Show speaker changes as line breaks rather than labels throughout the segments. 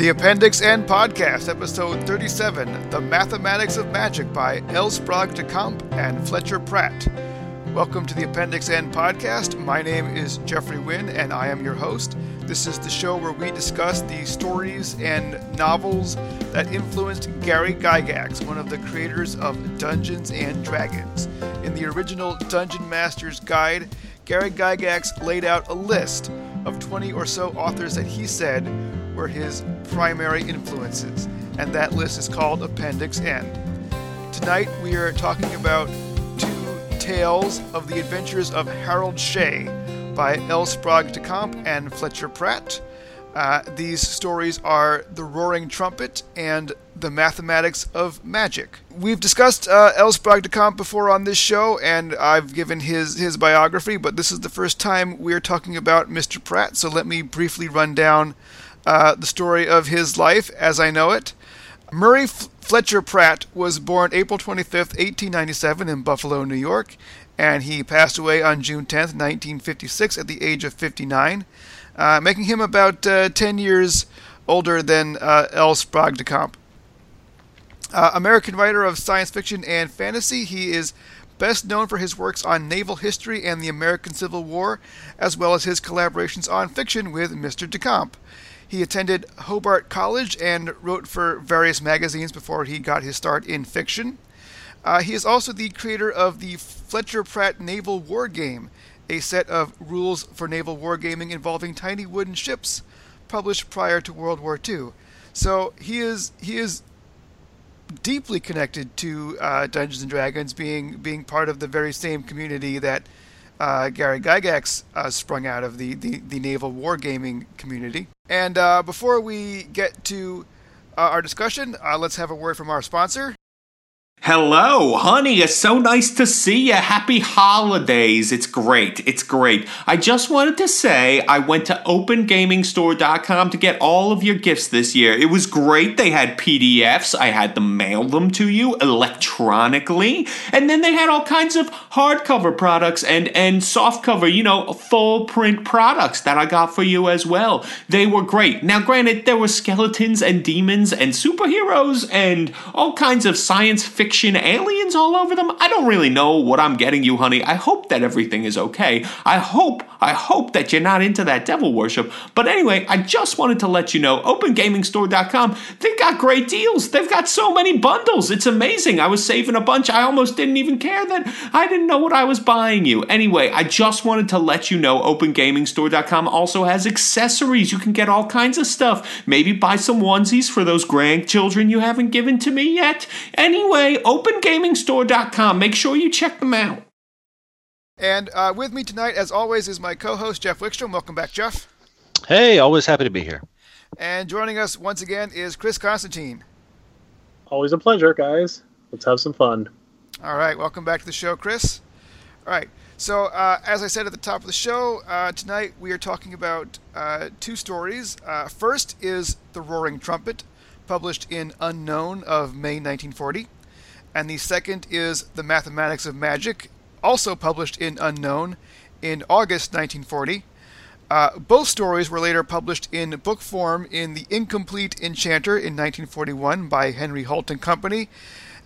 The Appendix N Podcast, Episode 37 The Mathematics of Magic by L. Sprague de Camp and Fletcher Pratt. Welcome to the Appendix N Podcast. My name is Jeffrey Wynn, and I am your host. This is the show where we discuss the stories and novels that influenced Gary Gygax, one of the creators of Dungeons and Dragons. In the original Dungeon Master's Guide, Gary Gygax laid out a list of 20 or so authors that he said were his primary influences, and that list is called Appendix N. Tonight we are talking about two tales of the adventures of Harold Shea by L. Sprague de Camp and Fletcher Pratt. Uh, these stories are The Roaring Trumpet and The Mathematics of Magic. We've discussed uh, de Camp before on this show, and I've given his, his biography, but this is the first time we're talking about Mr. Pratt, so let me briefly run down uh, the story of his life as I know it. Murray F- Fletcher Pratt was born April 25th, 1897, in Buffalo, New York, and he passed away on June 10th, 1956, at the age of 59, uh, making him about uh, 10 years older than uh, L. Sprague de Camp. Uh, American writer of science fiction and fantasy, he is best known for his works on naval history and the American Civil War, as well as his collaborations on fiction with Mr. de Camp. He attended Hobart College and wrote for various magazines before he got his start in fiction. Uh, he is also the creator of the Fletcher Pratt Naval War Game, a set of rules for naval wargaming involving tiny wooden ships, published prior to World War II. So he is he is deeply connected to uh, Dungeons and Dragons, being being part of the very same community that uh, Gary Gygax uh, sprung out of the, the, the naval wargaming community. And uh, before we get to uh, our discussion, uh, let's have a word from our sponsor.
Hello, honey. It's so nice to see you. Happy holidays. It's great. It's great. I just wanted to say I went to opengamingstore.com to get all of your gifts this year. It was great. They had PDFs. I had them mail them to you electronically. And then they had all kinds of hardcover products and, and softcover, you know, full print products that I got for you as well. They were great. Now, granted, there were skeletons and demons and superheroes and all kinds of science fiction fiction aliens all over them. I don't really know what I'm getting you, honey. I hope that everything is okay. I hope, I hope that you're not into that devil worship. But anyway, I just wanted to let you know OpenGamingStore.com, they've got great deals. They've got so many bundles. It's amazing. I was saving a bunch. I almost didn't even care that I didn't know what I was buying you. Anyway, I just wanted to let you know OpenGamingStore.com also has accessories. You can get all kinds of stuff. Maybe buy some onesies for those grandchildren you haven't given to me yet. Anyway, opengamingstore.com. Make sure you check them out.
And uh, with me tonight, as always, is my co host, Jeff Wickstrom. Welcome back, Jeff.
Hey, always happy to be here.
And joining us once again is Chris Constantine.
Always a pleasure, guys. Let's have some fun.
All right, welcome back to the show, Chris. All right, so uh, as I said at the top of the show, uh, tonight we are talking about uh, two stories. Uh, first is The Roaring Trumpet, published in Unknown of May 1940 and the second is The Mathematics of Magic, also published in Unknown in August 1940. Uh, both stories were later published in book form in The Incomplete Enchanter in 1941 by Henry Holt and Company,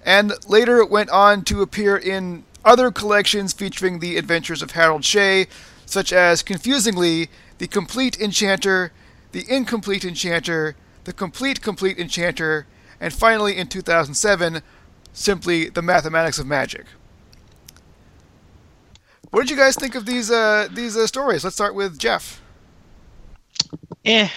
and later went on to appear in other collections featuring the adventures of Harold Shea, such as, confusingly, The Complete Enchanter, The Incomplete Enchanter, The Complete Complete Enchanter, and finally in 2007, simply the mathematics of magic. What did you guys think of these uh, these uh, stories? Let's start with Jeff.
Eh.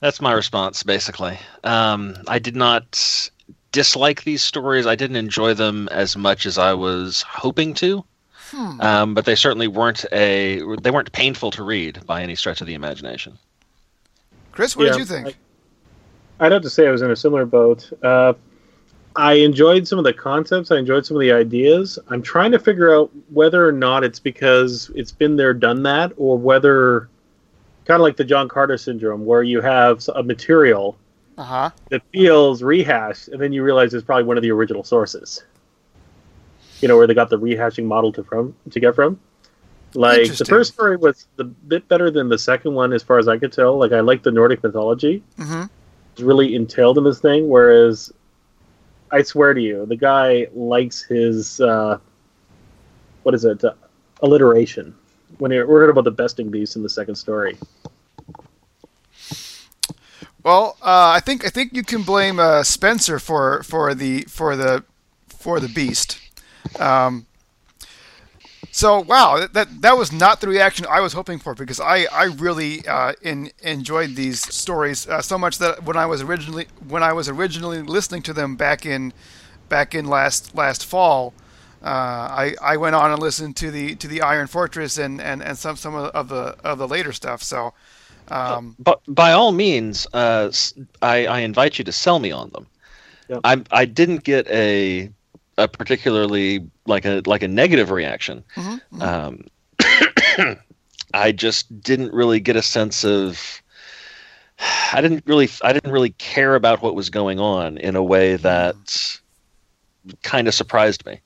That's my response, basically. Um, I did not dislike these stories. I didn't enjoy them as much as I was hoping to. Hmm. Um, but they certainly weren't a they weren't painful to read by any stretch of the imagination.
Chris, what yeah, did you think?
I, would have to say I was in a similar boat. Uh, I enjoyed some of the concepts. I enjoyed some of the ideas. I'm trying to figure out whether or not it's because it's been there, done that, or whether, kind of like the John Carter syndrome, where you have a material
uh-huh.
that feels rehashed, and then you realize it's probably one of the original sources. You know, where they got the rehashing model to from to get from. Like the first story was a bit better than the second one, as far as I could tell. Like I like the Nordic mythology;
hmm
it's really entailed in this thing. Whereas, I swear to you, the guy likes his uh, what is it? Uh, alliteration. When you're worried about the besting beast in the second story,
Well, uh, I think I think you can blame uh, Spenser for for the for the for the beast. Um, so wow, that, that that was not the reaction I was hoping for because I I really uh, in, enjoyed these stories uh, so much that when I was originally when I was originally listening to them back in back in last last fall. Uh, I, I went on and listened to the to the Iron Fortress and, and, and some some of the of the later stuff. So um,
But by all means, uh, s- I, I invite you to sell me on them.
Yep.
I I didn't get a a particularly like a like a negative reaction.
mhm, mhm.
Um, I just didn't really get a sense of. I didn't really I didn't really care about what was going on in a way that kind of surprised me.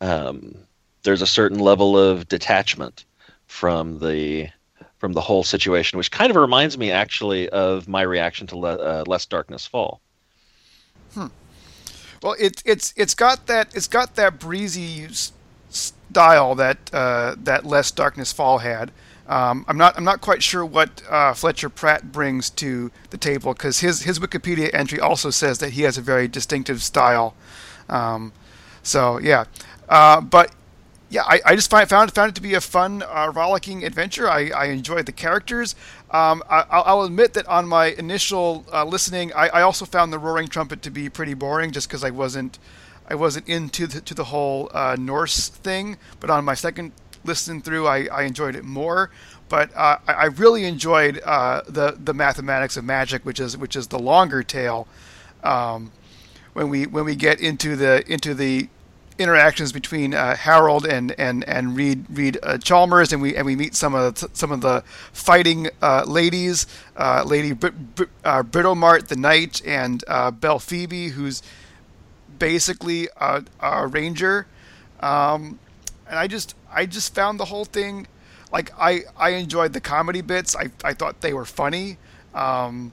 Um, there's a certain level of detachment from the from the whole situation, which kind of reminds me actually of my reaction to Le- uh, Lest Darkness Fall.
Well, it's it's it's got that it's got that breezy style that uh, that Lest Darkness Fall had. Um, I'm not I'm not quite sure what uh, Fletcher Pratt brings to the table because his his Wikipedia entry also says that he has a very distinctive style. Um, so yeah, uh, but yeah, I, I just find, found found it to be a fun, uh, rollicking adventure. I, I enjoyed the characters. Um, I, I'll I'll admit that on my initial uh, listening, I, I also found the Roaring Trumpet to be pretty boring, just because I wasn't I wasn't into the, to the whole uh, Norse thing. But on my second listen through, I, I enjoyed it more. But uh, I, I really enjoyed uh, the the Mathematics of Magic, which is which is the longer tale. Um, when we when we get into the into the interactions between uh, Harold and and and Reed Reed uh, Chalmers, and we and we meet some of the, some of the fighting uh, ladies, uh, Lady Br- Br- uh, Britomart the Knight, and uh, Belphoebe, who's basically a, a ranger. Um, and I just I just found the whole thing like I I enjoyed the comedy bits. I I thought they were funny. Um,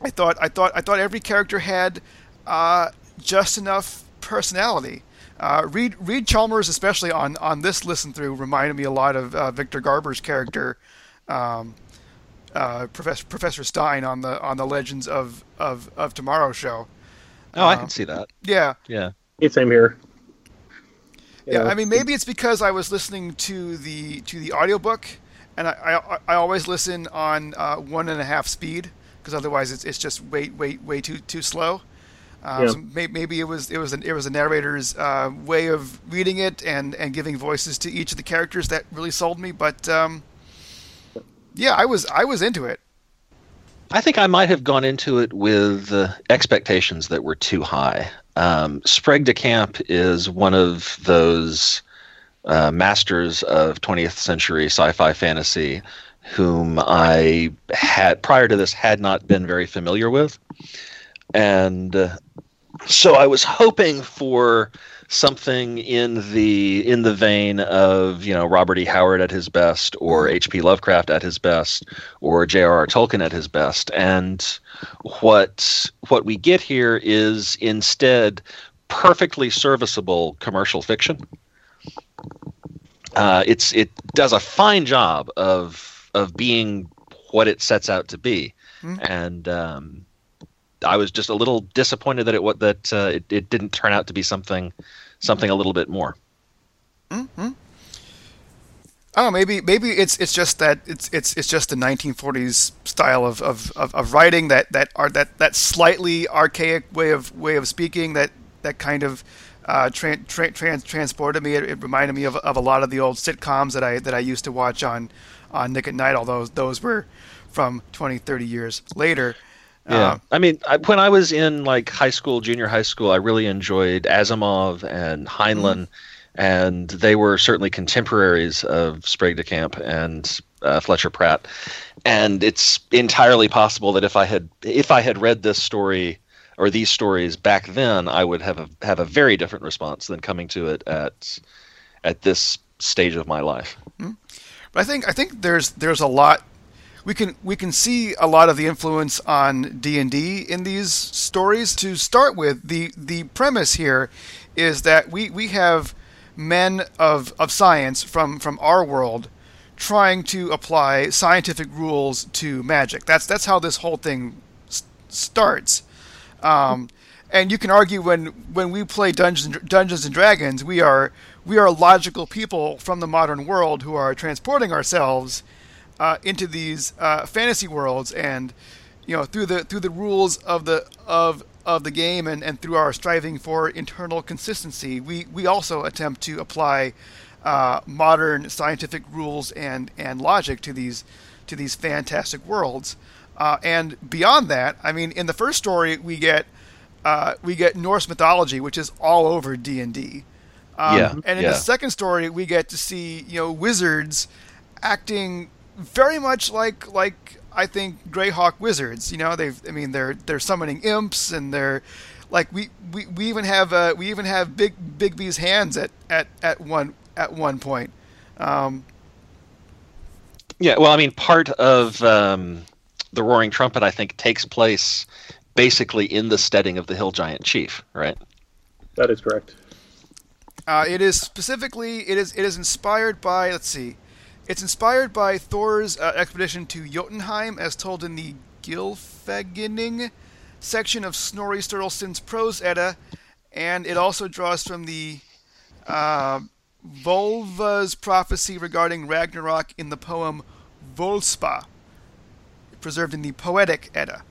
I thought I thought I thought every character had uh, just enough personality. Uh, Reed Reed Chalmers, especially on, on this listen through, reminded me a lot of uh, Victor Garber's character, um, uh, Professor Professor Stein on the on the Legends of of, of Tomorrow show.
Oh, I can see that.
Yeah,
Yeah.
Same here. You
yeah. I mean, maybe it's because I was listening to the to the audiobook, and I I, I always listen on uh, one and a half speed because otherwise it's, it's just way way way too too slow. Um,
Yeah.
so may, maybe it was it was an, it was a narrator's uh, way of reading it and, and giving voices to each of the characters that really sold me. But um, yeah, I was I was into it.
I think I might have gone into it with uh, expectations that were too high. Um, Sprague de Camp is one of those uh, masters of 20th century sci-fi fantasy whom I had prior to this had not been very familiar with, and uh, so I was hoping for something in the in the vein of you know Robert E. Howard at his best, or H.P. Lovecraft at his best, or J.R.R. Tolkien at his best, and what what we get here is instead perfectly serviceable commercial fiction. Uh, it's it does a fine job of of being what it sets out to be,
Hmm.
and um, I was just a little disappointed that it that uh, it, it didn't turn out to be something something a little bit more.
hmm Oh, maybe maybe it's it's just that it's it's it's just the 1940s style of, of, of, of writing that that are that that slightly archaic way of way of speaking that that kind of uh, tran tra- trans- transported me. It, it reminded me of, of a lot of the old sitcoms that I that I used to watch on on Nick at Night. Although those were from 20, 30 years later.
Yeah,
Uh,
I mean, I, when I was in like high school, junior high school, I really enjoyed Asimov and Heinlein, and they were certainly contemporaries of Sprague de Camp and uh, Fletcher Pratt. And it's entirely possible that if I had if I had read this story or these stories back then, I would have a, have a very different response than coming to it at at this stage of my life.
But I think I think there's there's a lot we can we can see a lot of the influence on D and D in these stories. To start with, the the premise here is that we, we have men of, of science from, from our world trying to apply scientific rules to magic. That's that's how this whole thing s- starts. Um, and you can argue when when we play Dungeons Dungeons and Dragons, we are we are logical people from the modern world who are transporting ourselves uh, into these uh, fantasy worlds, and you know through the through the rules of the of of the game and, and through our striving for internal consistency, we, we also attempt to apply uh, modern scientific rules and, and logic to these to these fantastic worlds. Uh, and beyond that, I mean, in the first story, we get uh, we get Norse mythology, which is all over D and D. Um,
Yeah,
And in
yeah.
the second story, we get to see you know wizards acting very much like like I think Greyhawk wizards. You know, they've I mean they're they're summoning imps and they're like we, we, we even have uh, we even have Big Bigby's hands at, at, at one at one point. Um,
Yeah, well, I mean, part of um, the Roaring Trumpet, I think, takes place basically in the steading of the Hill Giant Chief, right?
That is correct.
Uh, it is specifically it is it is inspired by let's see, it's inspired by Thor's uh, expedition to Jotunheim, as told in the Gylfaginning section of Snorri Sturluson's Prose Edda, and it also draws from the uh, Volva's prophecy regarding Ragnarok in the poem Voluspa, preserved in the Poetic Edda.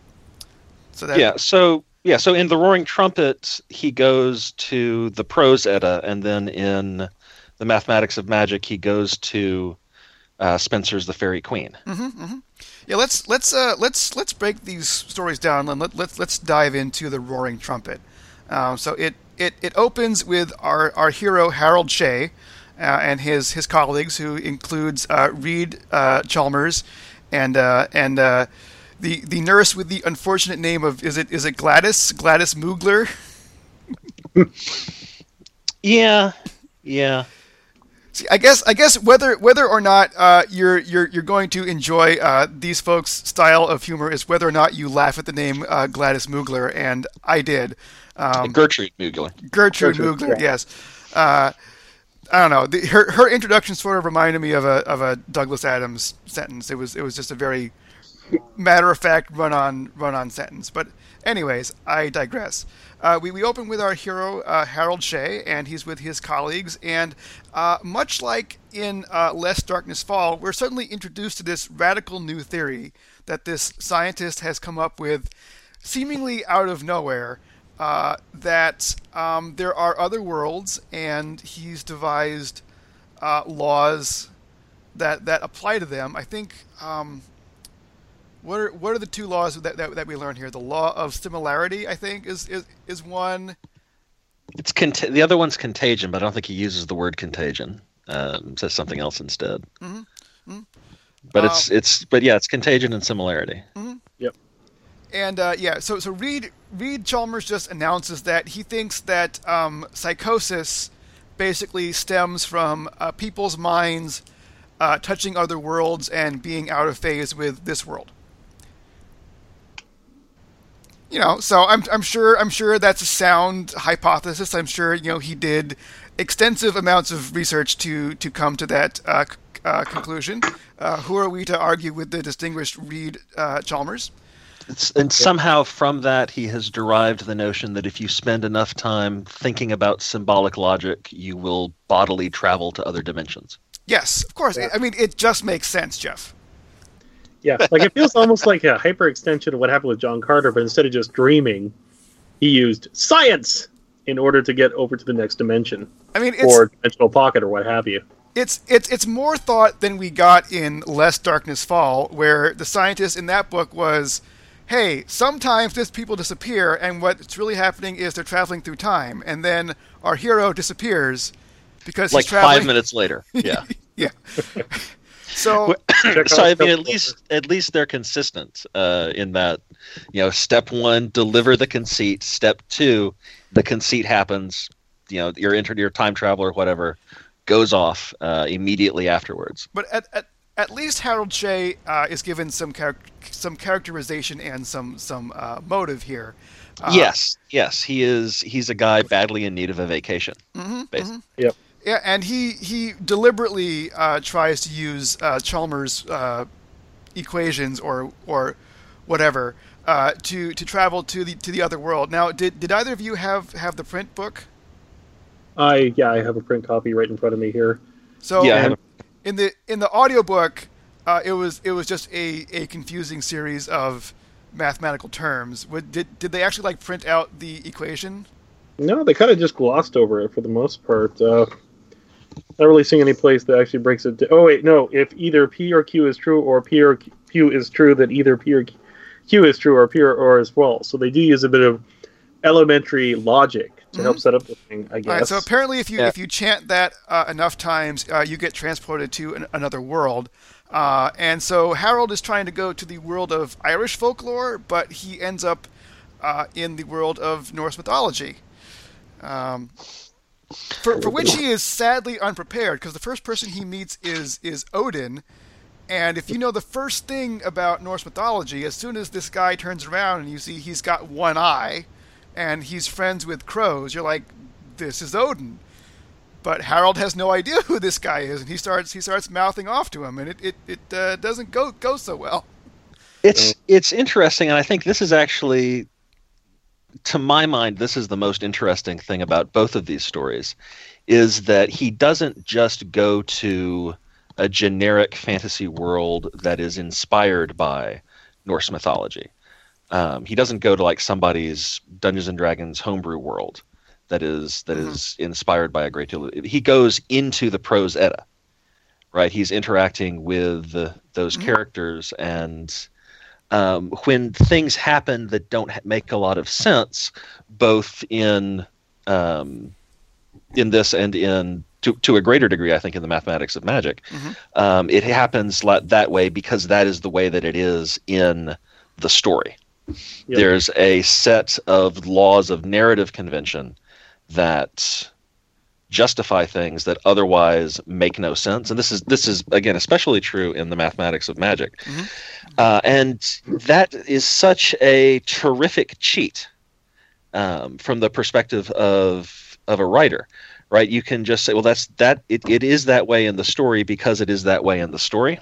So that
yeah. So yeah. So in the Roaring Trumpet, he goes to the Prose Edda, and then in the Mathematics of Magic, he goes to uh, Spenser's The Faerie Queene.
Yeah, let's let's uh, let's let's break these stories down and let, let's let's dive into the Roaring Trumpet. Um, so it, it it opens with our, our hero Harold Shea uh, and his his colleagues, who includes uh, Reed uh, Chalmers and uh, and uh, the the nurse with the unfortunate name of is it is it Gladys Gladys Moogler.
Yeah. Yeah.
See, I guess I guess whether whether or not uh, you're you're you're going to enjoy uh, these folks' style of humor is whether or not you laugh at the name uh, Gladys Moogler, and I did. Um,
Gertrude Mugler.
Gertrude,
Gertrude,
Moogler,
yeah.
yes. Uh, I don't know. The, her her introduction sort of reminded me of a of a Douglas Adams sentence. It was it was just a very matter of fact run on run on sentence. But anyways, I digress. Uh, we we open with our hero uh, Harold Shea, and he's with his colleagues. And uh, much like in uh, Lest Darkness Fall, we're suddenly introduced to this radical new theory that this scientist has come up with, seemingly out of nowhere. Uh, that um, there are other worlds, and he's devised uh, laws that that apply to them. I think um, what are what are the two laws that, that, that we learn here? The law of similarity, I think, is is, is one.
It's cont- the other one's contagion, but I don't think he uses the word contagion. Um, says something else instead.
Mhm. Mhm.
But it's it's but yeah, it's contagion and similarity. Yep.
And uh, yeah, so so Reed Reed Chalmers just announces that he thinks that um, psychosis basically stems from uh, people's minds uh, touching other worlds and being out of phase with this world. You know, so I'm I'm sure I'm sure that's a sound hypothesis. I'm sure you know he did extensive amounts of research to to come to that uh, c- uh, conclusion. Uh, who are we to argue with the distinguished Reed uh, Chalmers?
It's, and somehow from that he has derived the notion that if you spend enough time thinking about symbolic logic, you will bodily travel to other dimensions.
Yes, of course. I mean, it just makes sense, Jeff.
Yeah, like it feels almost like a hyper extension of what happened with John Carter, but instead of just dreaming, he used science in order to get over to the next dimension
I mean, it's
or dimensional pocket or what have you.
it's it's it's more thought than we got in Lest Darkness Fall, where the scientist in that book was, hey, sometimes these people disappear, and what's really happening is they're traveling through time, and then our hero disappears because
Like
he's traveling.
five minutes later. Yeah.
Yeah. So
so I mean, at
Step
least at least they're consistent uh, in that. You know, step one, deliver the conceit. Step two, the conceit happens. You know, you're entered your time travel or whatever. goes off uh, immediately afterwards.
But at, at, at least Harold Shea uh, is given some char- some characterization and some some uh, motive here. Uh,
yes, yes, he is. He's a guy badly in need of a vacation.
Mm-hmm,
basically.
mm-hmm. Yep. Yeah, and he he deliberately uh, tries to use uh, Chalmers' uh, equations or or whatever uh, to to travel to the to the other world. Now, did did either of you have have the print book?
I yeah, I have a print copy right in front of me here.
So
yeah, a...
in the in the audiobook, uh, it was it was just a, a confusing series of mathematical terms. Would, did did they actually like print out the equation?
No, they kind of just glossed over it for the most part. Uh, not really seeing any place that actually breaks it. oh wait, no. If either P or Q is true, or P or Q is true, that either P or Q is true, or P or, or is false. So they do use a bit of elementary logic to mm-hmm. help set up the thing. I guess.
so apparently, if you yeah. if you chant that uh, enough times, uh, you get transported to an, another world. Uh, and so Harold is trying to go to the world of Irish folklore, but he ends up uh, in the world of Norse mythology. Um, for, for which he is sadly unprepared because the first person he meets is is Odin, and if you know the first thing about Norse mythology, as soon as this guy turns around and you see he's got one eye, and he's friends with crows, you're like, this is Odin. But Harold has no idea who this guy is, and he starts he starts mouthing off to him, and it it, it uh, doesn't go go so well.
It's it's interesting, and I think this is actually to my mind, this is the most interesting thing about both of these stories, is that he doesn't just go to a generic fantasy world that is inspired by Norse mythology. Um, he doesn't go to like somebody's Dungeons and Dragons homebrew world that is that mm-hmm. is inspired by a great deal. Of, he goes into the prose edda, right? He's interacting with the, those mm-hmm. characters and um, when things happen that don't make a lot of sense, both in um, in this and in to, to a greater degree, I think, in the mathematics of magic, mm-hmm. um, it happens that way because that is the way that it is in the story. Yep. There's a set of laws of narrative convention that justify things that otherwise make no sense. And this is this is again especially true in the mathematics of magic. Mm-hmm. Uh, and that is such a terrific cheat um, from the perspective of of a writer. Right, you can just say, well, that's that. It, it is that way in the story because it is that way in the story.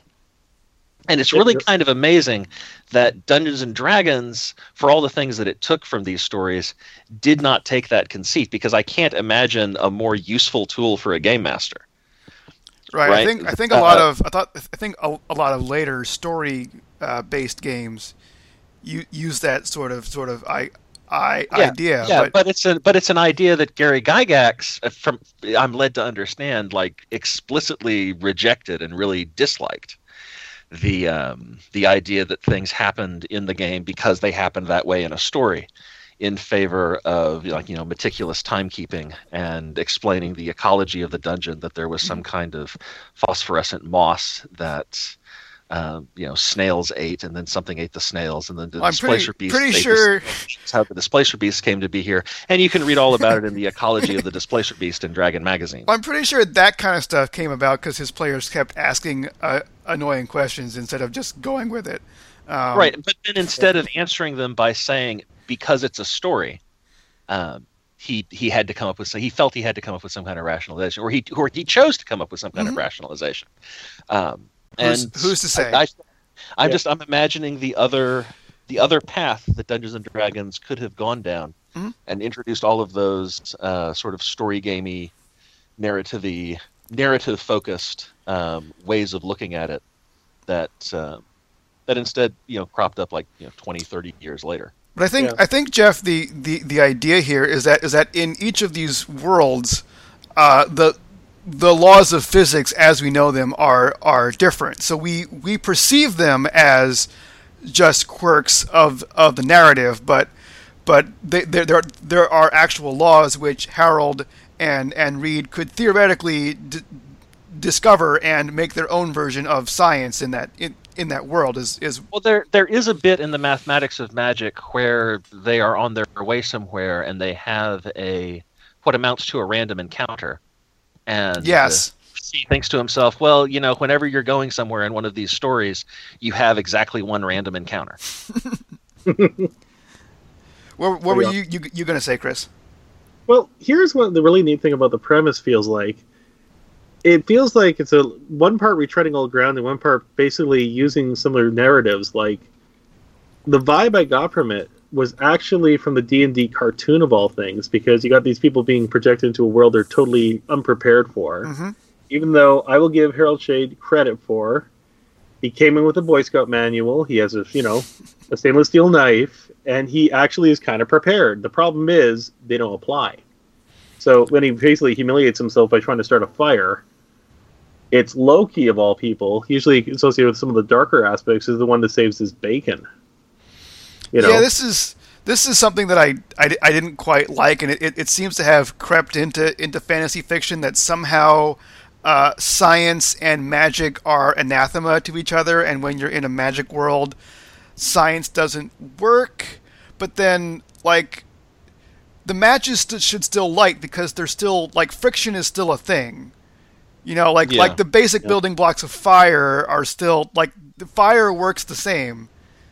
And it's really kind of amazing that Dungeons and Dragons, for all the things that it took from these stories, did not take that conceit because I can't imagine a more useful tool for a game master.
Right. right? I think I think a lot uh, of I thought I think a, a lot of later story uh, based games you use that sort of sort of I I
yeah,
idea.
Yeah, but, but, it's a but it's an idea that Gary Gygax, uh, from I'm led to understand, like explicitly rejected and really disliked the um, the idea that things happened in the game because they happened that way in a story in favor of like you know meticulous timekeeping and explaining the ecology of the dungeon that there was some kind of phosphorescent moss that uh, you know snails ate and then something ate the snails and then the
well,
displacer
pretty, pretty sure
That's how the displacer beast came to be here and you can read all about it in the ecology of the displacer beast in dragon magazine
well, i'm pretty sure that kind of stuff came about because his players kept asking uh, annoying questions instead of just going with it.
Um, right, but then instead of answering them by saying because it's a story, um, he he had to come up with so he felt he had to come up with some kind of rationalization, or he or he chose to come up with some kind mm-hmm. of rationalization. Um,
who's, and who's to say?
I, I, am yeah. just I'm imagining the other the other path that Dungeons and Dragons could have gone down mm-hmm. and introduced all of those uh, sort of story gamey, narrative narrative focused um, ways of looking at it that uh, that instead you know cropped up like you know 20 30 years later
but i think yeah. i think jeff the, the the idea here is that is that in each of these worlds uh, the the laws of physics as we know them are are different. So we we perceive them as just quirks of of the narrative but but there there there are actual laws which Harold and and Reed could theoretically d- discover and make their own version of science in that in, in that world is is
well there there is a bit in the mathematics of magic where they are on their way somewhere and they have a what amounts to a random encounter and uh,
yes
he thinks to himself, well, you know, whenever you're going somewhere in one of these stories, you have exactly one random encounter.
What, what were you you, you going to say, Chris?
Well, here's what the really neat thing about the premise feels like. It feels like it's a one part retreading old ground and one part basically using similar narratives. Like the vibe I got from it was actually from the D and D cartoon of all things, because you got these people being projected into a world they're totally unprepared for.
Mhm.
Even though I will give Harold Shea credit for, he came in with a Boy Scout manual. He has a you know a stainless steel knife, and he actually is kind of prepared. The problem is they don't apply. So when he basically humiliates himself by trying to start a fire, it's Loki of all people, usually associated with some of the darker aspects, is the one that saves his bacon. You know,
Yeah, this is this is something that I, I, I didn't quite like, and it, it, it seems to have crept into into fantasy fiction that somehow uh, science and magic are anathema to each other, and when you're in a magic world, science doesn't work. But then, like, the matches st- should still light because they're still like friction is still a thing. You know, like
Yeah.
like the basic building blocks of fire are still like the fire works the same.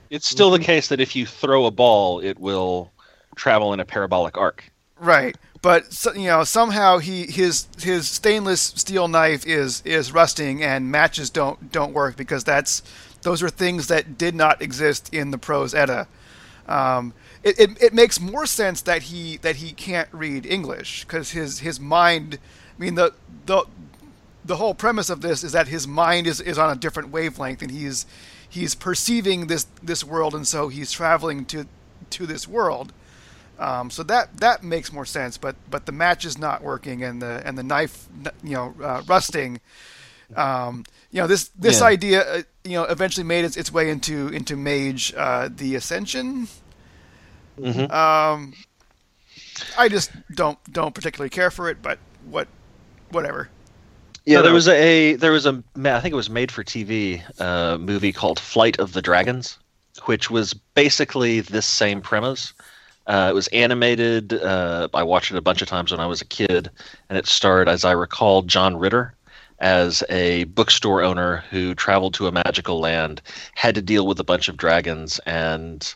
It's still the case that if you throw a ball, it will travel in a parabolic arc.
Right, but you know somehow he his his stainless steel knife is is rusting and matches don't don't work because that's those are things that did not exist in the prose edda. Um, it, it, it makes more sense that he that he can't read English because his his mind. I mean the the the whole premise of this is that his mind is, is on a different wavelength and he's he's perceiving this this world and so he's traveling to to this world. Um, so that that makes more sense, but but the match is not working and the and the knife you know uh, rusting. Um, you know this this
Yeah.
idea uh, you know eventually made its, its way into into Mage uh, the Ascension.
Mhm.
Um, I just don't don't particularly care for it, but what whatever.
Yeah,
No,
there was a there was a I think it was made for TV uh, movie called Flight of the Dragons, which was basically this same premise. Uh, it was animated. Uh, I watched it a bunch of times when I was a kid, and it starred, as I recall, John Ritter as a bookstore owner who traveled to a magical land, had to deal with a bunch of dragons, and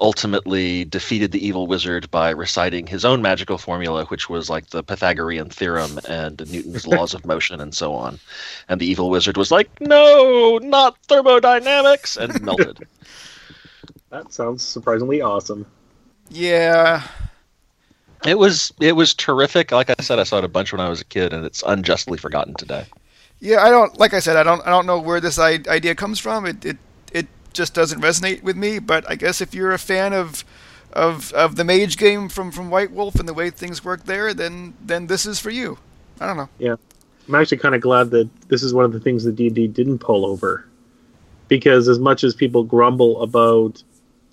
ultimately defeated the evil wizard by reciting his own magical formula, which was like the Pythagorean theorem and Newton's laws of motion and so on. And the evil wizard was like, "No, not thermodynamics," and melted.
that sounds surprisingly awesome.
Yeah,
It was it was terrific. Like I said, I saw it a bunch when I was a kid, and it's unjustly forgotten today.
yeah. I don't like I said I don't I don't know where this idea comes from. It it it just doesn't resonate with me. But I guess if you're a fan of of of the Mage game from from White Wolf and the way things work there, then then this is for you. I don't know.
Yeah, I'm actually kind of glad that this is one of the things that D&D didn't pull over, because as much as people grumble about,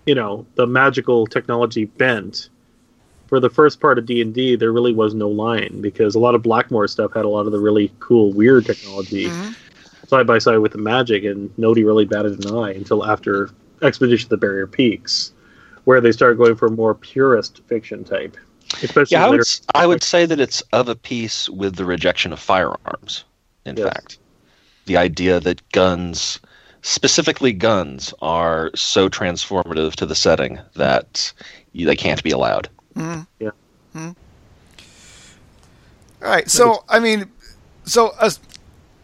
you know, the magical technology bent, for the first part of D&D there really was no line because a lot of Blackmoor stuff had a lot of the really cool weird technology
Mhm.
Side by side with the magic, and nobody really batted an eye until after Expedition to the Barrier Peaks, where they started going for a more purist fiction type. Especially
Yeah, I would s- I would say that it's of a piece with the rejection of firearms. In
Yes.
fact, the idea that guns, specifically guns, are so transformative to the setting that you, they can't be allowed.
Mhm.
Yeah.
Mhm. All right. So I mean, so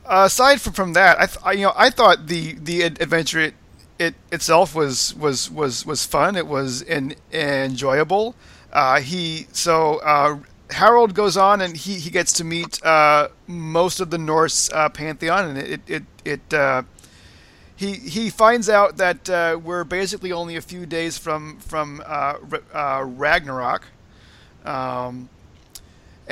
as, aside from, from that, I, th- I you know I thought the the adventure it, it itself was was was was fun. It was in, enjoyable. Uh, he so uh, Harold goes on and he, he gets to meet uh, most of the Norse uh, pantheon, and it it it. Uh, he, he finds out that uh, we're basically only a few days from from uh, uh, Ragnarok, um,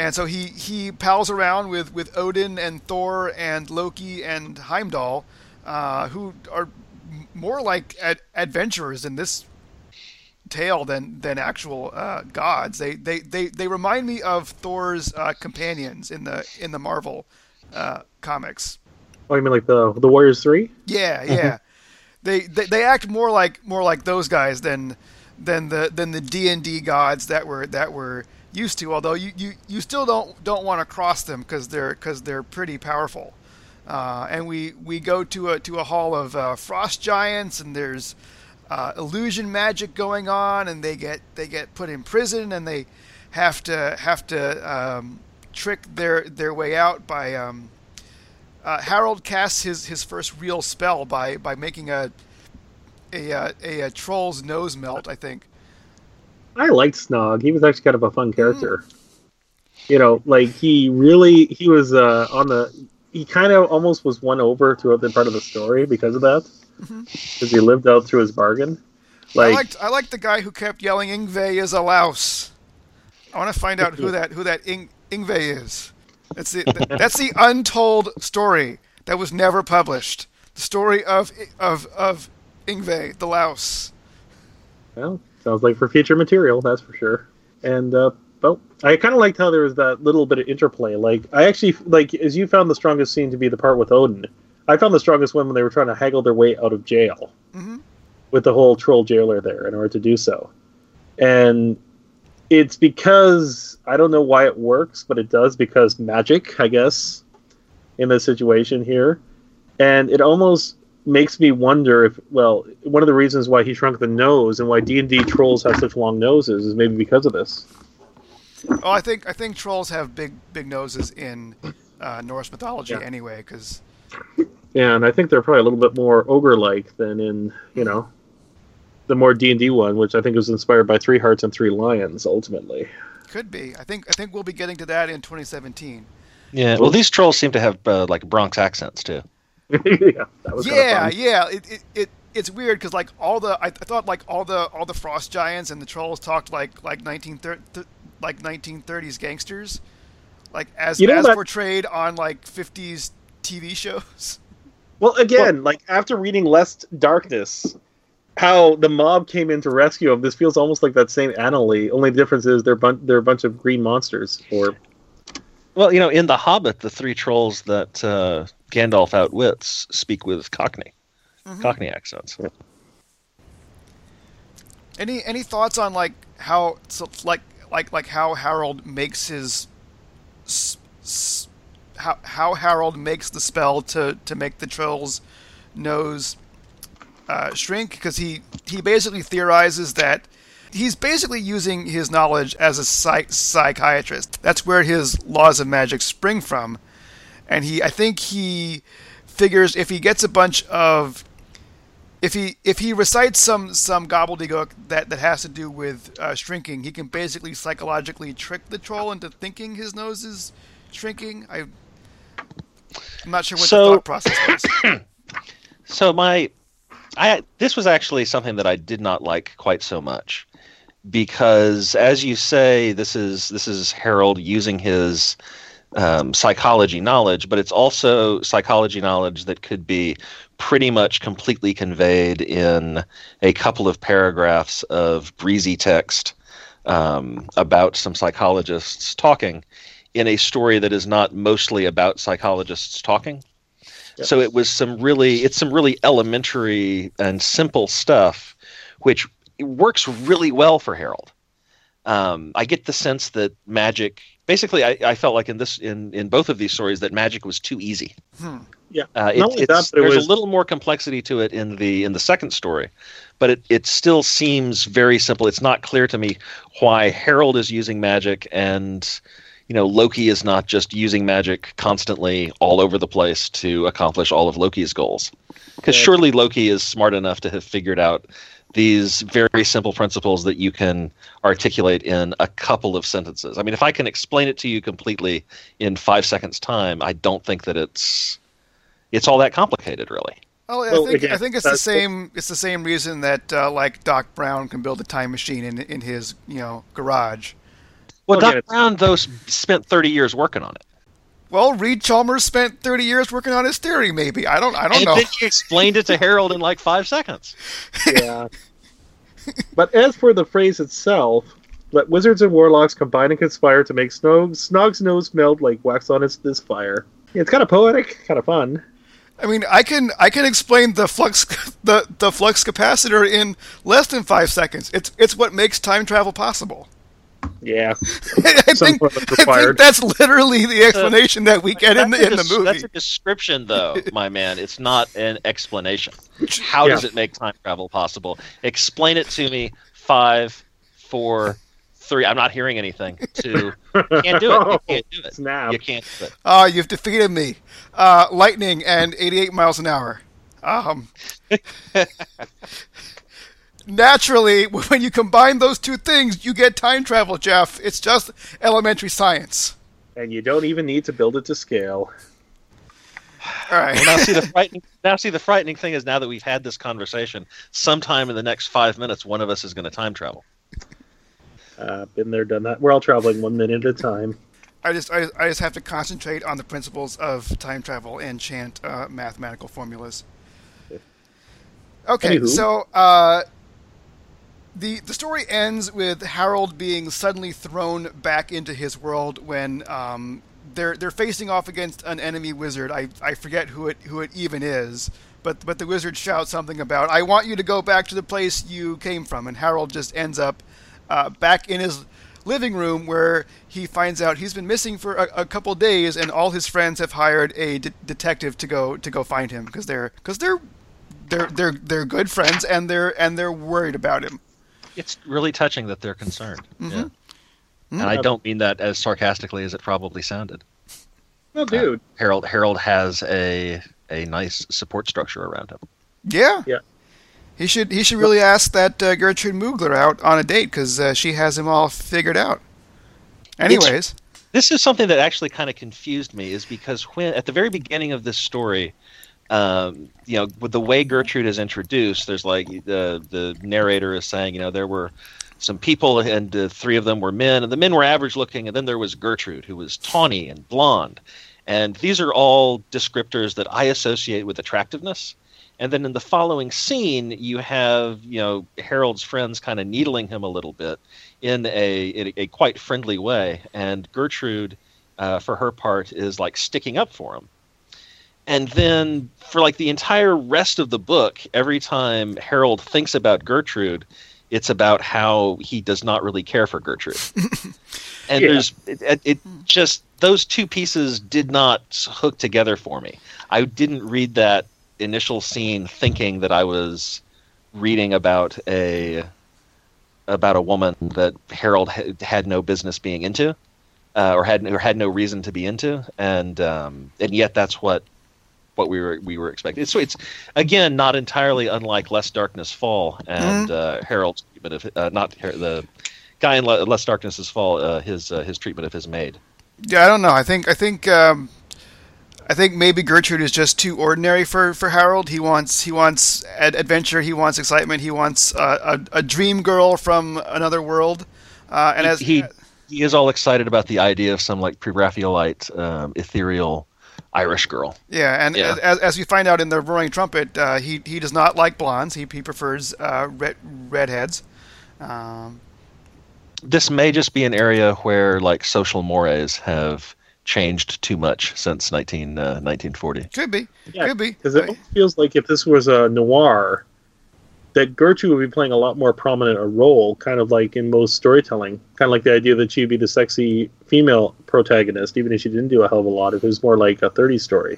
and so he, he pals around with, with Odin and Thor and Loki and Heimdall, uh, who are more like ad- adventurers in this tale than than actual uh, gods. They, they they they remind me of Thor's uh, companions in the in the Marvel uh, comics.
Oh, you mean like the the Warriors Three?
Yeah, yeah. they, they they act more like more like those guys than than the than the D and D gods that were that were used to. Although you, you, you still don't don't want to cross them because they're because they're pretty powerful. Uh, and we, we go to a to a hall of uh, frost giants, and there's uh, illusion magic going on, and they get they get put in prison, and they have to have to um, trick their their way out by um, uh, Harold casts his, his first real spell by, by making a a, uh, a, a troll's nose melt. I think.
I liked Snog. He was actually kind of a fun character. Mm. You know, like he really he was uh, on the he kind of almost was won over throughout the part of the story because of that, because mm-hmm. he lived out through his bargain.
Like I liked I liked the guy who kept yelling Yngvi is a louse. I want to find out who that who that Ing, Yngvi is. That's the that's the untold story that was never published. The story of of of Yngvi the louse.
Well, sounds like for future material, that's for sure. And uh, well, I kind of liked how there was that little bit of interplay. Like I actually like as you found the strongest scene to be the part with Odin. I found the strongest one when they were trying to haggle their way out of jail mm-hmm. with the whole troll jailer there in order to do so. And it's because I don't know why it works, but it does because magic, I guess, in this situation here. And it almost makes me wonder if well, one of the reasons why he shrunk the nose and why D&D trolls have such long noses is maybe because of this.
Oh, I think I think trolls have big big noses in uh, Norse mythology yeah. anyway, because.
Yeah, and I think they're probably a little bit more ogre-like than in you know, the more D and D one, which I think was inspired by Three Hearts and Three Lions. Ultimately,
could be. I think I think we'll be getting to that in 2017.
Yeah. Well, these trolls seem to have uh, like Bronx accents too.
yeah. yeah. Yeah. It, it, it it's weird because like all the I, I, thought like all the all the frost giants and the trolls talked like like 1930 like 1930s gangsters, like as you know as that... portrayed on like 50s TV shows.
Well, again, well, like after reading Lest Darkness, how the mob came in to rescue him. This feels almost like that same Annalee. Only the difference is they're bun- they're a bunch of green monsters. Or,
well, you know, in The Hobbit, the three trolls that uh, Gandalf outwits speak with Cockney, mm-hmm. Cockney accents.
Any any thoughts on like how so, like like like how Harold makes his s- s- how how Harold makes the spell to to make the troll's nose uh, shrink because he he basically theorizes that he's basically using his knowledge as a psych- psychiatrist. That's where his laws of magic spring from, and he I think he figures if he gets a bunch of if he if he recites some some gobbledygook that, that has to do with uh, shrinking, he can basically psychologically trick the troll into thinking his nose is shrinking. I, I'm not sure what so, the thought process was.
so my, I this was actually something that I did not like quite so much because, as you say, this is this is Harold using his um, psychology knowledge, but it's also psychology knowledge that could be pretty much completely conveyed in a couple of paragraphs of breezy text um, about some psychologists talking in a story that is not mostly about psychologists talking. Yep. So it was some really, it's some really elementary and simple stuff, which works really well for Harold. Um, I get the sense that magic basically I, I, felt like in this in in both of these stories that magic was too easy.
Hmm. Yeah,
uh, it, that, there's was... a little more complexity to it in the in the second story, but it it still seems very simple. It's not clear to me why Harold is using magic and you know Loki is not just using magic constantly all over the place to accomplish all of Loki's goals. Because yeah. surely Loki is smart enough to have figured out these very simple principles that you can articulate in a couple of sentences. I mean, if I can explain it to you completely in five seconds' time, I don't think that it's it's all that complicated, really.
Well, I think again, I think it's the same. It's the same reason that uh, like Doc Brown can build a time machine in in his you know garage.
Well, well Doc Brown though spent thirty years working on it.
Well, Reed Chalmers spent 30 years working on his theory. Maybe I don't. I don't
and
know.
Then he explained it to Harold in like five seconds.
Yeah. but as for the phrase itself, let wizards and warlocks combine and conspire to make Snog, Snog's nose melt like wax on his, this fire. It's kind of poetic, kind of fun.
I mean, I can I can explain the flux the, the flux capacitor in less than five seconds. It's it's what makes time travel possible.
Yeah,
I, think, I think that's literally the explanation that we get in the in the movie.
That's a description, though, my man. It's not an explanation. How
Yeah.
does it make time travel possible? Explain it to me. Five, four, three. I'm not hearing anything. Two. Can't do it. You can't do it.
Snap.
You can't do it.
Ah, you've defeated me. Uh, lightning and 88 miles an hour. Um, naturally, when you combine those two things, you get time travel, Jeff. It's just elementary science.
And you don't even need to build it to scale.
All right.
Well, now see the frightening. Now see the frightening thing is now that we've had this conversation, sometime in the next five minutes, one of us is going to time travel.
Uh, been there, done that. We're all traveling one minute at a time.
I just, I, I just have to concentrate on the principles of time travel and chant uh, mathematical formulas. Okay,
Anywho.
so uh, the the story ends with Harold being suddenly thrown back into his world when um, they're they're facing off against an enemy wizard. I, I forget who it who it even is, but but the wizard shouts something about I want you to go back to the place you came from, and Harold just ends up uh, back in his living room where he finds out he's been missing for a, a couple days, and all his friends have hired a de- detective to go to go find him because they're because they're they're they're they're good friends and they're and they're worried about him.
It's really touching that they're concerned.
Mm-hmm.
Yeah. And I don't mean that as sarcastically as it probably sounded.
Well, dude,
Harold Harold has a a nice support structure around him.
Yeah.
Yeah.
He should he should really ask that uh, Gertrude Mugler out on a date because uh, she has him all figured out. Anyways,
This is something that actually kind of confused me, is because when at the very beginning of this story, um, you know, with the way Gertrude is introduced, there's like the the narrator is saying, you know, there were some people and uh, three of them were men, and the men were average looking, and then there was Gertrude who was tawny and blonde, and these are all descriptors that I associate with attractiveness. And then in the following scene, you have you know Harold's friends kind of needling him a little bit in a in a, quite friendly way, and Gertrude, uh, for her part, is like sticking up for him. And then for like the entire rest of the book, every time Harold thinks about Gertrude, it's about how he does not really care for Gertrude. and
Yeah.
there's it, it, it just those two pieces did not hook together for me. I didn't read that initial scene thinking that I was reading about a about a woman that Harold ha- had no business being into, uh, or had or had no reason to be into, and um, and yet that's what what we were we were expecting. So it's again not entirely unlike Lest Darkness Fall and uh, Harold's treatment of uh, not Har- the guy in Le- Lest Darkness's Fall uh, his uh, his treatment of his maid.
yeah, I don't know. I think I think um, I think maybe Gertrude is just too ordinary for, for Harold. He wants he wants ad- adventure. He wants excitement. He wants uh, a a dream girl from another world. Uh, and
he,
as
he he is all excited about the idea of some like pre-Raphaelite um, ethereal Irish girl.
Yeah, and
Yeah.
As, as we find out in the Roaring Trumpet, uh, he he does not like blondes. He he prefers uh, red redheads. Um,
This may just be an area where like social mores have changed too much since 19, uh, 1940.
could be,
Yeah,
could be.
because it feels like if this was a noir, that Gertrude would be playing a lot more prominent a role, kind of like in most storytelling. Kind of like the idea that she'd be the sexy female protagonist, even if she didn't do a hell of a lot. If it was more like a 30 story.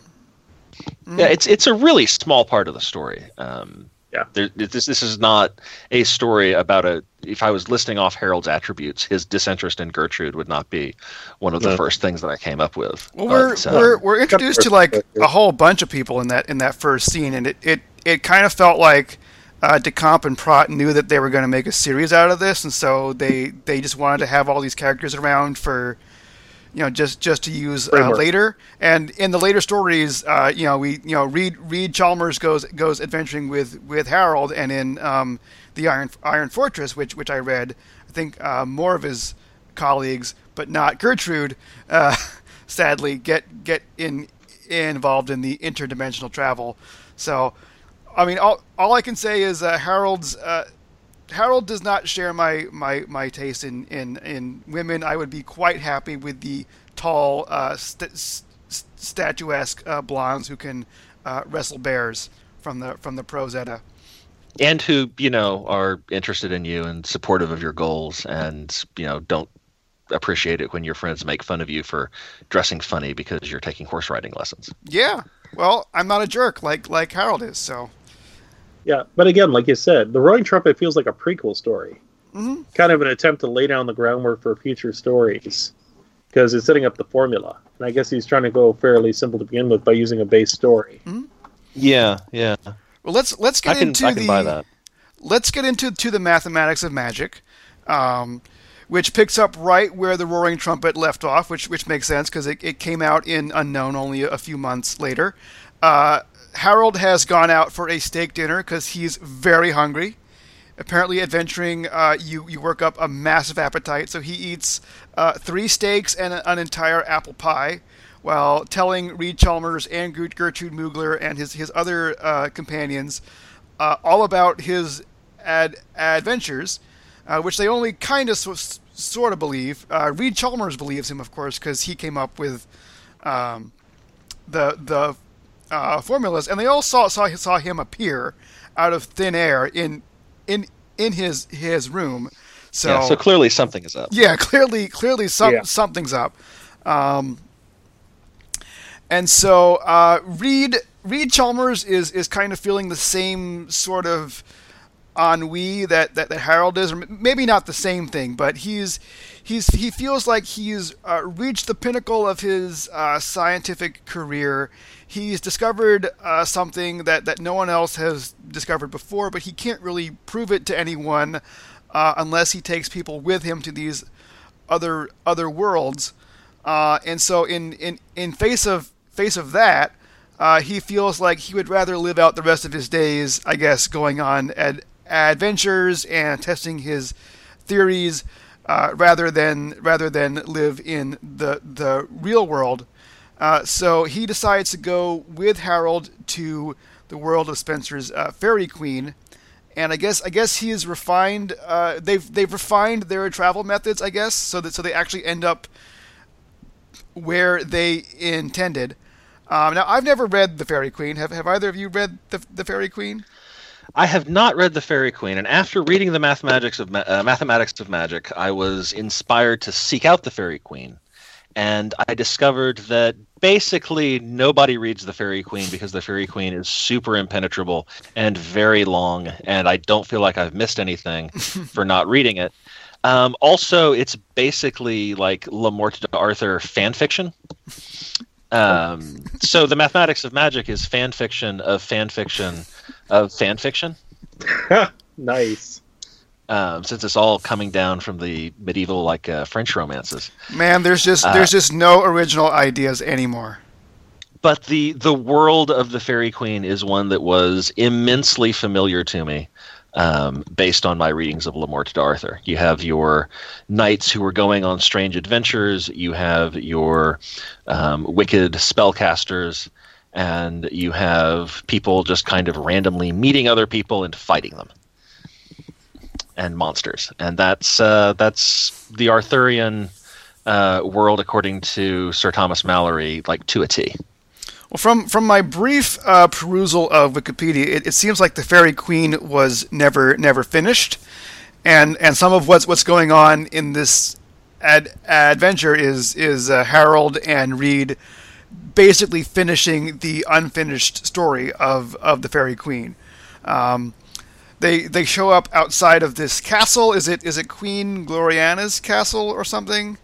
Yeah, it's it's a really small part of the story. Um,
Yeah.
there, this this is not a story about a. If I was listing off Harold's attributes, his disinterest in Gertrude would not be one of the
No.
first things that I came up with.
Well, we're,
But, uh,
we're we're introduced to like a whole bunch of people in that in that first scene, and it it, it kind of felt like uh, DeCamp and Pratt knew that they were going to make a series out of this, and so they they just wanted to have all these characters around for you know just just to use uh, later. And in the later stories, uh, you know we you know Reed Reed Chalmers goes goes adventuring with with Harold, and in um, the Iron Iron Fortress, which which I read, I think uh, more of his colleagues, but not Gertrude, uh, sadly get get in involved in the interdimensional travel. So, I mean, all all I can say is uh, Harold's. Uh, Harold does not share my, my, my taste in, in, in women. I would be quite happy with the tall, uh, st- st- statuesque uh, blondes who can uh, wrestle bears from the from the Prozetta.
and who you know are interested in you and supportive of your goals, and you know don't appreciate it when your friends make fun of you for dressing funny because you're taking horse riding lessons.
Yeah. Well, I'm not a jerk like like Harold is, so
Yeah, but again, like you said, the Roaring Trumpet feels like a prequel story,
Mhm.
kind of an attempt to lay down the groundwork for future stories, because it's setting up the formula. And I guess he's trying to go fairly simple to begin with by using a base story.
Yeah, yeah.
well let's let's
I
get
can
into
I can
the
buy that.
let's get into to the mathematics of magic, um, which picks up right where the Roaring Trumpet left off, which which makes sense because it, it came out in Unknown only a, a few months later. Uh, Harold has gone out for a steak dinner because he's very hungry. Apparently, adventuring, uh, you you work up a massive appetite, so he eats uh, three steaks and an entire apple pie, while telling Reed Chalmers and Gertrude Mugler and his his other uh, companions uh, all about his ad- adventures, uh, which they only kind of sort of believe. Uh, Reed Chalmers believes him, of course, because he came up with um, the the uh, formulas, and they all saw, saw saw him appear out of thin air in in in his his room. So
yeah, so clearly something is up.
yeah, clearly, clearly, some
Yeah.
something's up. Um, and so uh, Reed Reed Chalmers is is kind of feeling the same sort of ennui that, that, that Harold is, or maybe not the same thing, but he's he's he feels like he's uh, reached the pinnacle of his uh, scientific career. He's discovered uh, something that, that no one else has discovered before, but he can't really prove it to anyone uh, unless he takes people with him to these other other worlds. Uh, and so, in, in, in face of face of that, uh, he feels like he would rather live out the rest of his days, I guess, going on ad- adventures and testing his theories, uh, rather than rather than live in the the real world. Uh, so he decides to go with Harold to the world of Spenser's uh, Faerie Queene, and I guess I guess he is refined. Uh, they've they've refined their travel methods, I guess, so that so they actually end up where they intended. Um, now I've never read the Faerie Queene. Have have either of you read the the Faerie Queene?
I have not read the Faerie Queene, and after reading the Mathematics of Ma- uh, Mathematics of Magic, I was inspired to seek out the Faerie Queene, and I discovered that basically nobody reads the Faerie Queene because the Faerie Queene is super impenetrable and very long, and I don't feel like I've missed anything for not reading it. Um, also, it's basically like Le Morte d'Arthur fan fiction. Um, so the Mathematics of Magic is fan fiction of fan fiction of fan fiction.
nice.
Um, since it's all coming down from the medieval like uh, French romances.
Man, there's just there's just no original ideas anymore.
But the the world of the Faerie Queene is one that was immensely familiar to me. Um, based on my readings of Le Morte d'Arthur, you have your knights who are going on strange adventures. You have your um, wicked spellcasters, and you have people just kind of randomly meeting other people and fighting them. And monsters, and that's uh, that's the Arthurian uh, world according to Sir Thomas Malory, like to a T.
Well, from from my brief uh, perusal of Wikipedia, it, it seems like the Faerie Queene was never never finished, and and some of what's what's going on in this ad- adventure is is uh, Harold and Reed basically finishing the unfinished story of of the Faerie Queene. Um, they they show up outside of this castle. Is it is it Queen Gloriana's castle or something?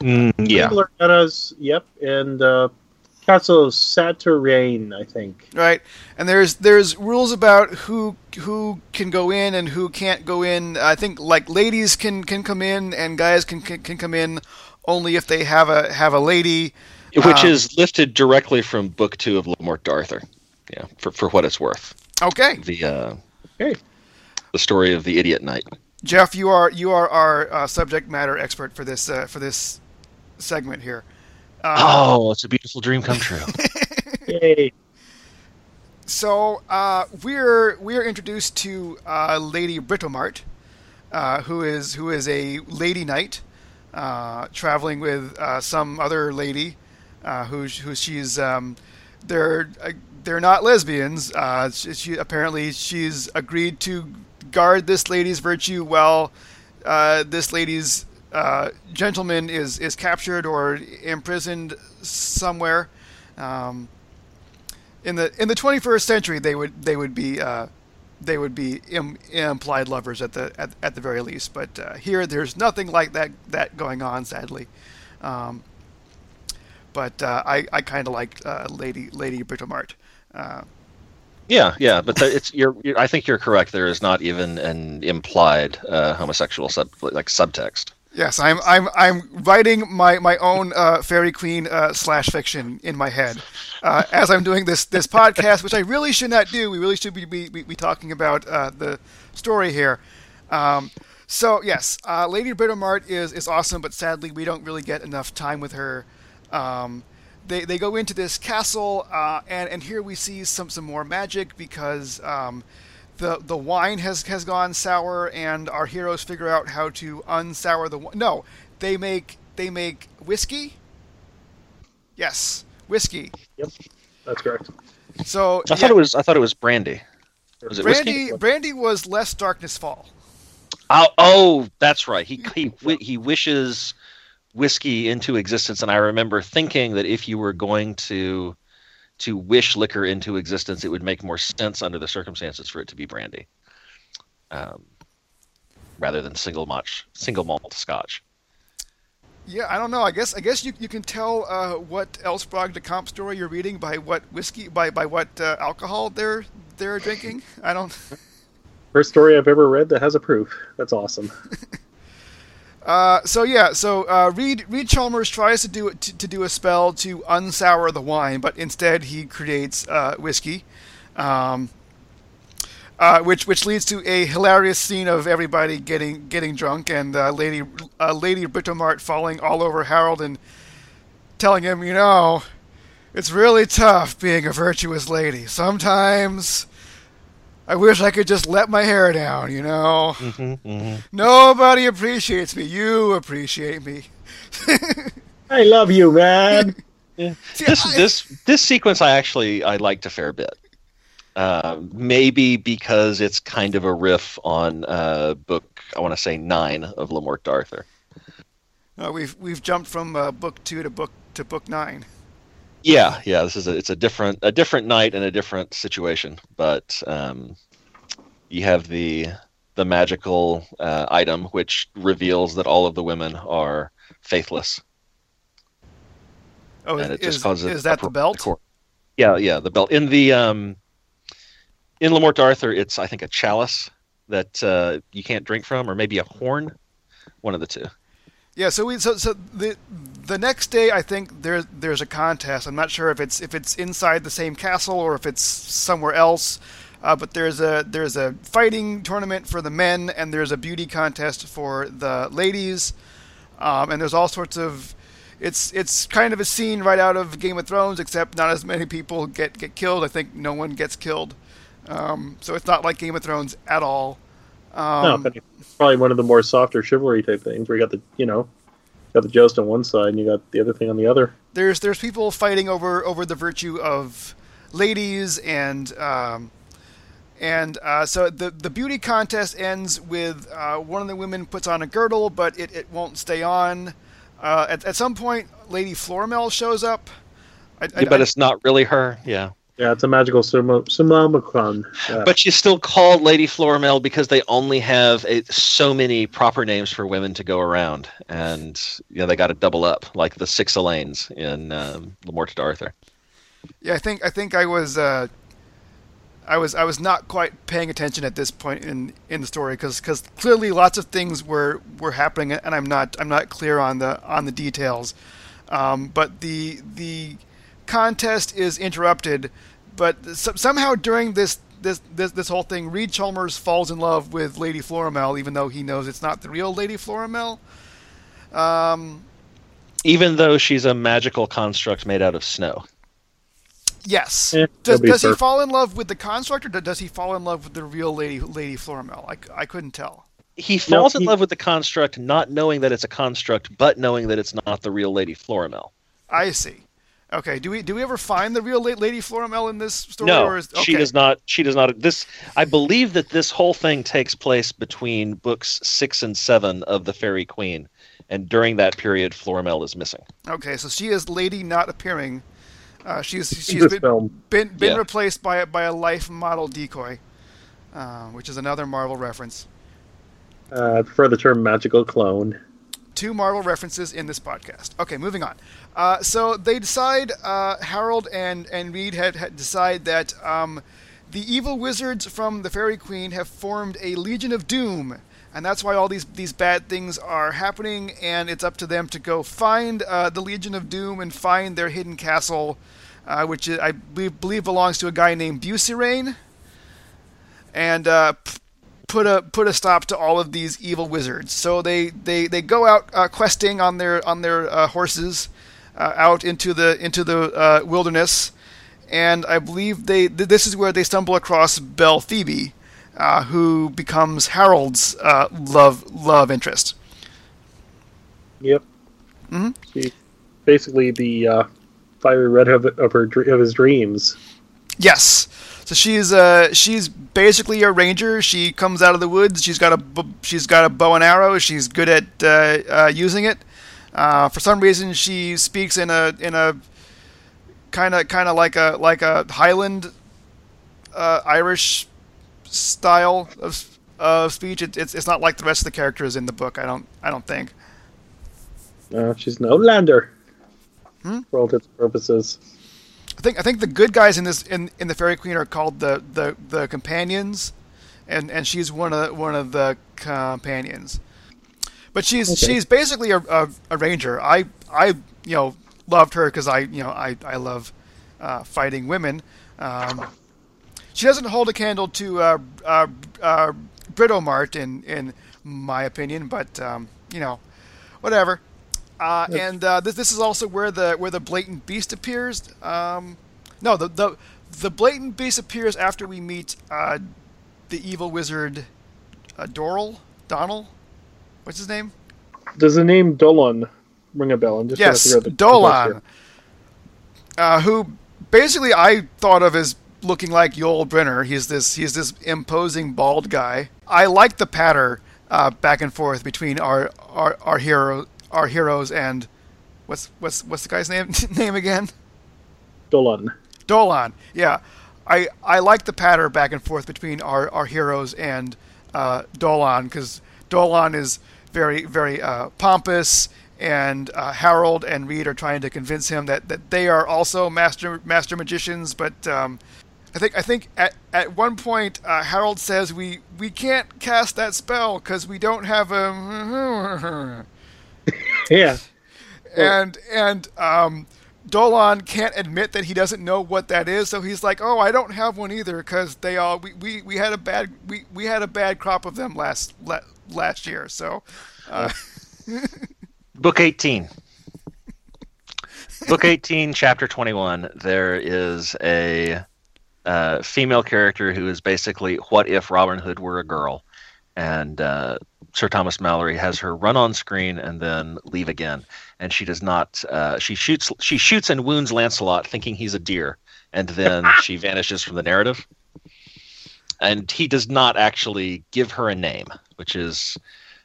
yeah,
Gloriana's, yep, and uh, Castle Satyrane, I think.
right? And there's there's rules about who who can go in and who can't go in. I think like ladies can can come in and guys can can, can come in only if they have a have a lady.
which
Um,
is lifted directly from Book Two of Le Morte d'Arthur. Yeah, for for what it's worth.
Okay,
The uh,
Hey,
the story of the idiot knight.
Jeff, you are you are our uh, subject matter expert for this uh, for this segment here. Uh,
Oh, it's a beautiful dream come true.
yay!
So uh, we're we're introduced to uh, Lady Britomart, uh, who is who is a lady knight, uh, traveling with uh, some other lady, uh, who who she's um, they're uh, they're not lesbians. Uh, she, she apparently she's agreed to guard this lady's virtue while uh, this lady's uh, gentleman is is captured or imprisoned somewhere. Um, in the in the 21st century, they would they would be uh, they would be Im- implied lovers at the at, at the very least. But uh, here, there's nothing like that that going on, sadly. Um, but uh, I I kind of like uh, Lady Lady Britomart.
Yeah, yeah, but it's you're, you're. I think you're correct. There is not even an implied uh, homosexual sub like subtext.
yes, I'm I'm I'm writing my my own uh, Faerie Queene uh, slash fiction in my head uh, as I'm doing this this podcast, which I really should not do. We really should be be, be, be talking about uh, the story here. Um, so yes, uh, Lady Britomart is is awesome, but sadly we don't really get enough time with her. Um, they, they go into this castle, uh, and, and here we see some, some more magic because um, the the wine has, has gone sour, and our heroes figure out how to unsour the wine. No, they make they make whiskey. Yes, whiskey.
Yep, that's correct.
So
I thought it was. I thought it was brandy. Was it
brandy.
whiskey?
Brandy was Lest Darkness Fall.
Oh, oh, that's right. He he he wishes whiskey into existence, and I remember thinking that if you were going to to wish liquor into existence, it would make more sense under the circumstances for it to be brandy, um, rather than single malt single malt Scotch.
Yeah, I don't know. I guess I guess you, you can tell uh, what L. Sprague de Camp story you're reading by what whiskey by by what uh, alcohol they're they're drinking. I don't.
First story I've ever read that has a proof. That's awesome.
Uh, so yeah, so uh, Reed Reed Chalmers tries to do to, to do a spell to unsour the wine, but instead he creates uh, whiskey, um, uh, which which leads to a hilarious scene of everybody getting getting drunk and uh, Lady uh, Lady Britomart falling all over Harold and telling him, you know, it's really tough being a virtuous lady. Sometimes. I wish I could just let my hair down, you know.
Mm-hmm, mm-hmm.
Nobody appreciates me. You appreciate me.
I love you, man.
See,
This
I-
this this sequence I actually I liked a fair bit. Uh, maybe because it's kind of a riff on uh, book I want to say nine of Le Morte d'Arthur.
uh, we've we've jumped from uh, book two to book to book nine.
Yeah, yeah. This is a, it's a different a different night and a different situation, but um, you have the the magical uh, item which reveals that all of the women are faithless,
Oh,
and it
is,
just causes
is that the belt?
cor- Yeah, yeah, the belt in the um, in Le Morte d'Arthur. It's I think a chalice that uh, you can't drink from, or maybe a horn, one of the two.
Yeah. So we so so the the next day I think there's there's a contest. I'm not sure if it's if it's inside the same castle or if it's somewhere else. Uh, but there's a there's a fighting tournament for the men and there's a beauty contest for the ladies, um, and there's all sorts of. It's it's kind of a scene right out of Game of Thrones, except not as many people get get killed. I think no one gets killed, um, so it's not like Game of Thrones at all.
No,
Um,
but it's probably one of the more softer chivalry type things where you got the you know, got the joust on one side and you got the other thing on the other.
there's there's people fighting over over the virtue of ladies and um, and uh, so the the beauty contest ends with uh, one of the women puts on a girdle, but it, it won't stay on. Uh, at, at some point, Lady Florimel shows up. I, I-
Yeah, but
I-
it's not really her. Yeah.
Yeah, it's a magical sumo- simulacrum. Yeah.
But she's still called Lady Florimel because they only have a, so many proper names for women to go around, and you know they got to double up, like the six Elaines in um, Le Morte d'Arthur.
yeah, I think I think I was uh, I was I was not quite paying attention at this point in, in the story because clearly lots of things were, were happening and I'm not I'm not clear on the on the details. Um, but the the contest is interrupted, but so, somehow during this, this this this whole thing, Reed Chalmers falls in love with Lady Florimel, even though he knows it's not the real Lady Florimel. Um,
Even though she's a magical construct made out of snow.
yes.
Eh,
Does, does he fall in love with the construct, or does he fall in love with the real Lady Lady Florimel? I, c- I couldn't tell.
He falls in
he-
love with the construct, not knowing that it's a construct, but knowing that it's not the real Lady Florimel.
I see. Okay. Do we do we ever find the real Lady Florimel in this story?
No,
or is, okay.
she does not. She does not. This, I believe that this whole thing takes place between books six and seven of the Faerie Queene, and during that period, Florimel is missing.
Okay, so she is lady not appearing. Uh, she's
In
she's
this
been
film.
been, been
Yeah.
replaced by a- by a life model decoy, uh, which is another Marvel reference.
Uh, I prefer the term magical clone.
Two Marvel references in this podcast. Okay, moving on. Uh, so they decide, uh, Harold and, and Reed had, had decide that um, the evil wizards from the Faerie Queene have formed a Legion of Doom, and that's why all these these bad things are happening. And it's up to them to go find uh, the Legion of Doom and find their hidden castle, uh, which I believe, belongs to a guy named Busirane. And uh, put a put a stop to all of these evil wizards. So they they, they go out uh, questing on their on their uh, horses uh, out into the into the uh, wilderness, and I believe they th- this is where they stumble across Belphoebe, uh, who becomes Harold's uh, love love interest.
Yep.
Mhm.
She basically the uh, fiery red of, of her of his dreams.
Yes. So she's uh she's basically a ranger. She comes out of the woods. She's got a she's got a bow and arrow. She's good at uh, uh, using it. Uh, for some reason, she speaks in a in a kind of kind of like a like a Highland uh, Irish style of of speech. It, it's it's not like the rest of the characters in the book. I don't I don't think.
Uh, she's an outlander.
Hmm?
For all its purposes.
I think I think the good guys in this in, in the Faerie Queene are called the, the, the companions, and, and she's one of the, one of the companions. But she's
Okay.
she's basically a, a, a ranger. I I you know loved her because I you know I I love uh, fighting women. Um, she doesn't hold a candle to uh, uh, uh, Britomart in in my opinion, but um, you know whatever. Uh, and uh, this this is also where the where the blatant beast appears. Um, no, the the the blatant beast appears after we meet uh, the evil wizard uh, Doral Donal. What's his name?
Does the name Dolan ring a bell? I'm just to
yes,
the
Dolan, uh, who basically I thought of as looking like Yul Brynner. He's this he's this imposing bald guy. I like the patter uh, back and forth between our our our hero our heroes and what's what's what's the guy's name name again?
Dolan.
Dolan. Yeah, I I like the patter back and forth between our, our heroes and uh, Dolan because Dolan is very very uh, pompous, and uh, Harold and Reed are trying to convince him that, that they are also master master magicians. But um, I think I think at, at one point uh, Harold says we we can't cast that spell because we don't have a
Yeah.
and and um, Dolan can't admit that he doesn't know what that is, so he's like, "Oh, I don't have one either because they all we, we, we had a bad we, we had a bad crop of them last la, last year." So, uh,
Book 18. Book 18, chapter 21. There is a uh, female character who is basically what if Robin Hood were a girl? And uh, Sir Thomas Malory has her run on screen and then leave again. And she does not. Uh, she shoots. She shoots and wounds Lancelot, thinking he's a deer, and then she vanishes from the narrative. And he does not actually give her a name, which is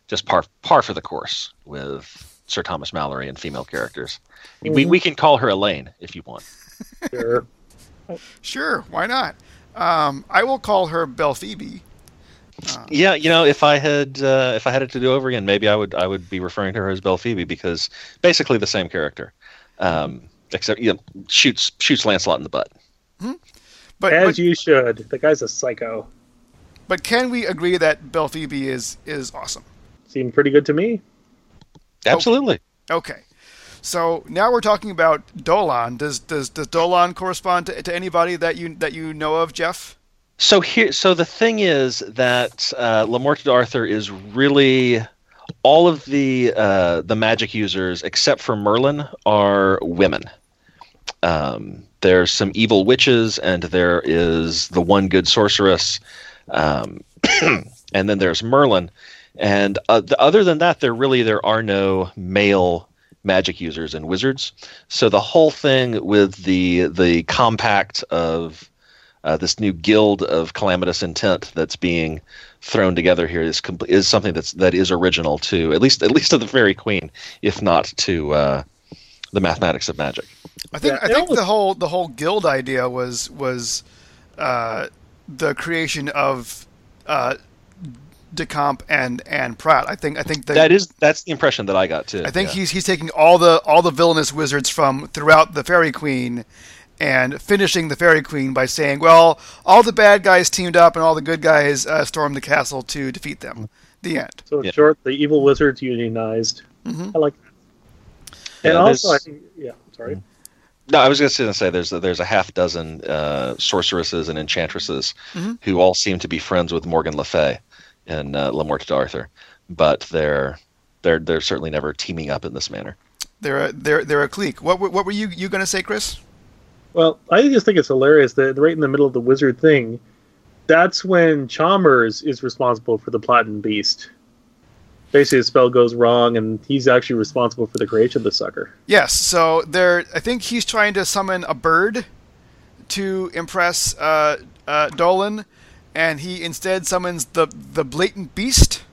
just par par for the course with Sir Thomas Malory and female characters. We we can call her Elaine if you want.
Sure.
sure, why not? Um, I will call her Belle Phoebe.
Yeah, you know, if I had uh, if I had it to do over again, maybe I would I would be referring to her as Belphoebe because basically the same character, um, except you know, shoots shoots Lancelot in the butt.
But
As
but,
you should. The guy's a psycho.
but can we agree that Belphoebe is is awesome?
Seemed pretty good to me.
Absolutely.
Okay. So now we're talking about Dolan. Does does does Dolan correspond to, to anybody that you that you know of, Jeff?
So here, so the thing is that uh, Le Morte d'Arthur is really all of the uh, the magic users except for Merlin are women. Um, there's some evil witches, and there is the one good sorceress, um, and then there's Merlin. And uh, the, other than that, there really there are no male magic users and wizards. So the whole thing with the the compact of uh, this new guild of calamitous intent that's being thrown together here is com- is something that's that is original to at least at least to the Faerie Queene, if not to uh, the mathematics of magic.
I think
Yeah,
I think
almost-
the whole the whole guild idea was was uh, the creation of uh, Decamp and and Pratt. I think I think the,
that is that's the impression that I got too.
I think
yeah.
he's he's taking all the all the villainous wizards from throughout the Faerie Queene and finishing the Faerie Queene by saying, "Well, all the bad guys teamed up and all the good guys uh, stormed the castle to defeat them." The end.
So in
Yeah.
short, the evil wizards unionized.
Mhm.
I like that. And
Yeah,
also, I think, yeah, sorry.
No, I was just going to say there's a, there's a half dozen uh, sorceresses and enchantresses
Mhm.
who all seem to be friends with Morgan Le Fay and uh, Le Morte d'Arthur, but they're they're they're certainly never teaming up in this manner.
They're a, they're they're a clique. What were- what were you you going to say, Chris?
Well, I just think it's hilarious that right in the middle of the wizard thing, that's when Chalmers is responsible for the Platinum Beast. Basically, the spell goes wrong, and he's actually responsible for the creation of the sucker.
Yes. So there, I think he's trying to summon a bird to impress uh, uh, Dolan, and he instead summons the the blatant beast,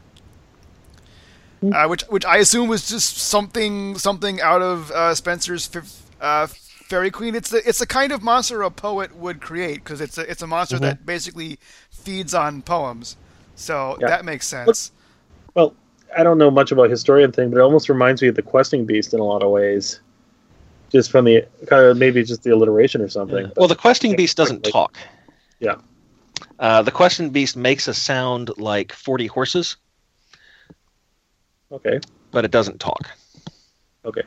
uh, which which I assume was just something something out of uh, Spenser's fifth, uh, Faerie Queene. It's the it's the kind of monster a poet would create because it's a it's a monster that basically feeds on poems. So
Yeah.
that makes sense.
Well, I don't know much about historian thing, but it almost reminds me of the questing beast in a lot of ways. Just from the kind of maybe just the alliteration or something.
Well, the questing beast doesn't
quickly.
talk.
Yeah.
Uh, the questing beast makes a sound like forty horses,
Okay.
but it doesn't talk.
Okay.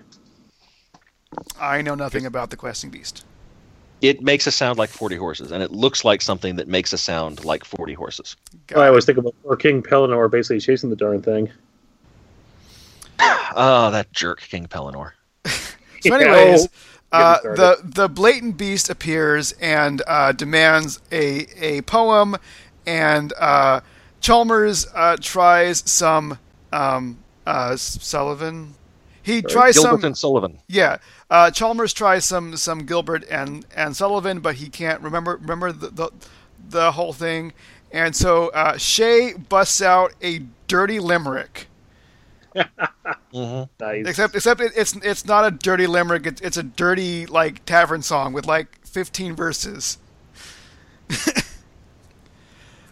I know nothing about the questing beast.
It makes a sound like forty horses, and it looks like something that makes a sound like forty horses.
Got
I always think about or King Pellinore basically chasing the darn thing.
Oh, that jerk, King Pellinore.
So, anyways,
oh,
uh, the the blatant beast appears and uh, demands a a poem, and uh, Chalmers uh, tries some um, uh, Sullivan. He tries
Gilbert
some
and Sullivan.
yeah. Uh, Chalmers tries some some Gilbert and and Sullivan, but he can't remember remember the the, the whole thing, and so uh, Shea busts out a dirty limerick.
hmm
Nice.
Except, except it, it's it's not a dirty limerick. It's, it's a dirty like tavern song with like 15 verses.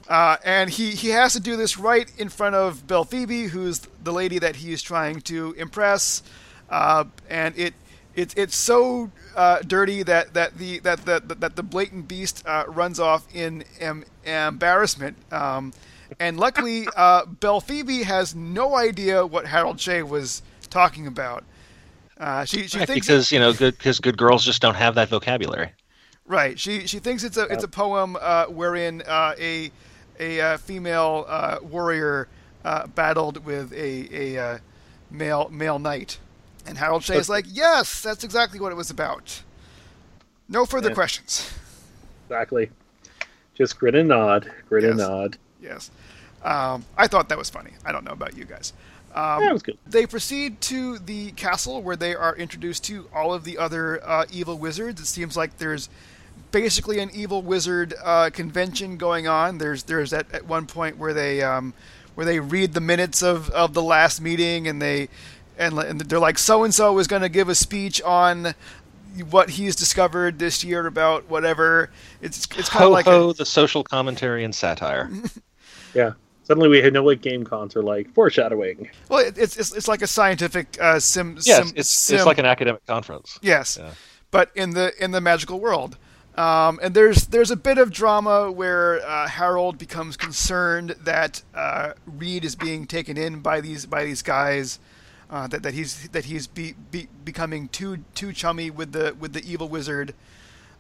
uh, and he he has to do this right in front of Belphoebe, who's the lady that he is trying to impress. Uh, and it it it's so uh, dirty that that the that the that the blatant beast uh, runs off in em- embarrassment. Um, and luckily, uh, Belphoebe has no idea what Harold Shea was talking about. Uh, she she
Right,
thinks
because you know, good because good girls just don't have that vocabulary.
right. She she thinks it's a it's a poem uh, wherein uh, a a uh, female uh, warrior uh, battled with a a uh, male male knight, and Harold Shea is like, yes, that's exactly what it was about. No further
Yeah.
questions.
Exactly. Just grin and nod. Grin and nod.
Yes, um, I thought that was funny. I don't know about you guys. Um,
Yeah, was good.
They proceed to the castle where they are introduced to all of the other uh, evil wizards. It seems like there's basically an evil wizard uh, convention going on. There's there's at, at one point where they um, where they read the minutes of, of the last meeting and they and, and they're like so and so is going to give a speech on what he's discovered this year about whatever. It's it's kind of like
ho,
a,
the social commentary and satire.
Yeah. Suddenly we know what game cons are like. Foreshadowing.
well, it, it's, it's it's like a scientific uh, sim.
yes,
sim,
it's
sim,
it's like an academic conference.
Yes,
Yeah.
but in the in the magical world. Um, and there's there's a bit of drama where uh, Harold becomes concerned that uh, Reed is being taken in by these by these guys, uh, that, that he's that he's be, be, becoming too too chummy with the with the evil wizard.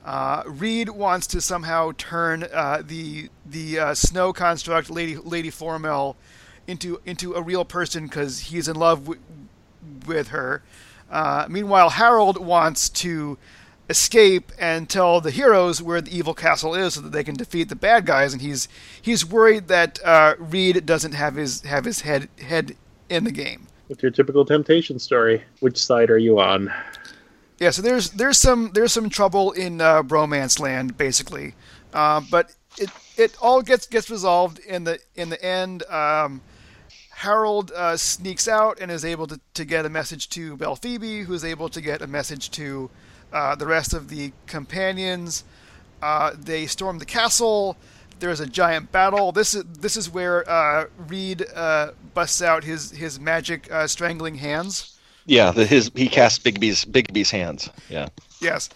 Uh, Reed wants to somehow turn uh, the the uh, snow construct Lady Lady Florimel into into a real person because he's in love wi- with her. Meanwhile, Harold wants to escape and tell the heroes where the evil castle is so that they can defeat the bad guys. And he's he's worried that uh, Reed doesn't have his have his head head in the game.
With your typical temptation story. Which side are you on?
Yeah, so there's there's some there's some trouble in uh, Bromance Land basically. Uh, but it it all gets gets resolved in the in the end. Um, Harold uh, sneaks out and is able to, to get a message to Belphoebe, who is able to get a message to uh, the rest of the companions. Uh, they storm the castle. There's a giant battle. This is this is where uh, Reed uh, busts out his his magic uh, strangling hands.
Yeah, the, his he casts Bigby's Bigby's hands. Yeah.
Yes.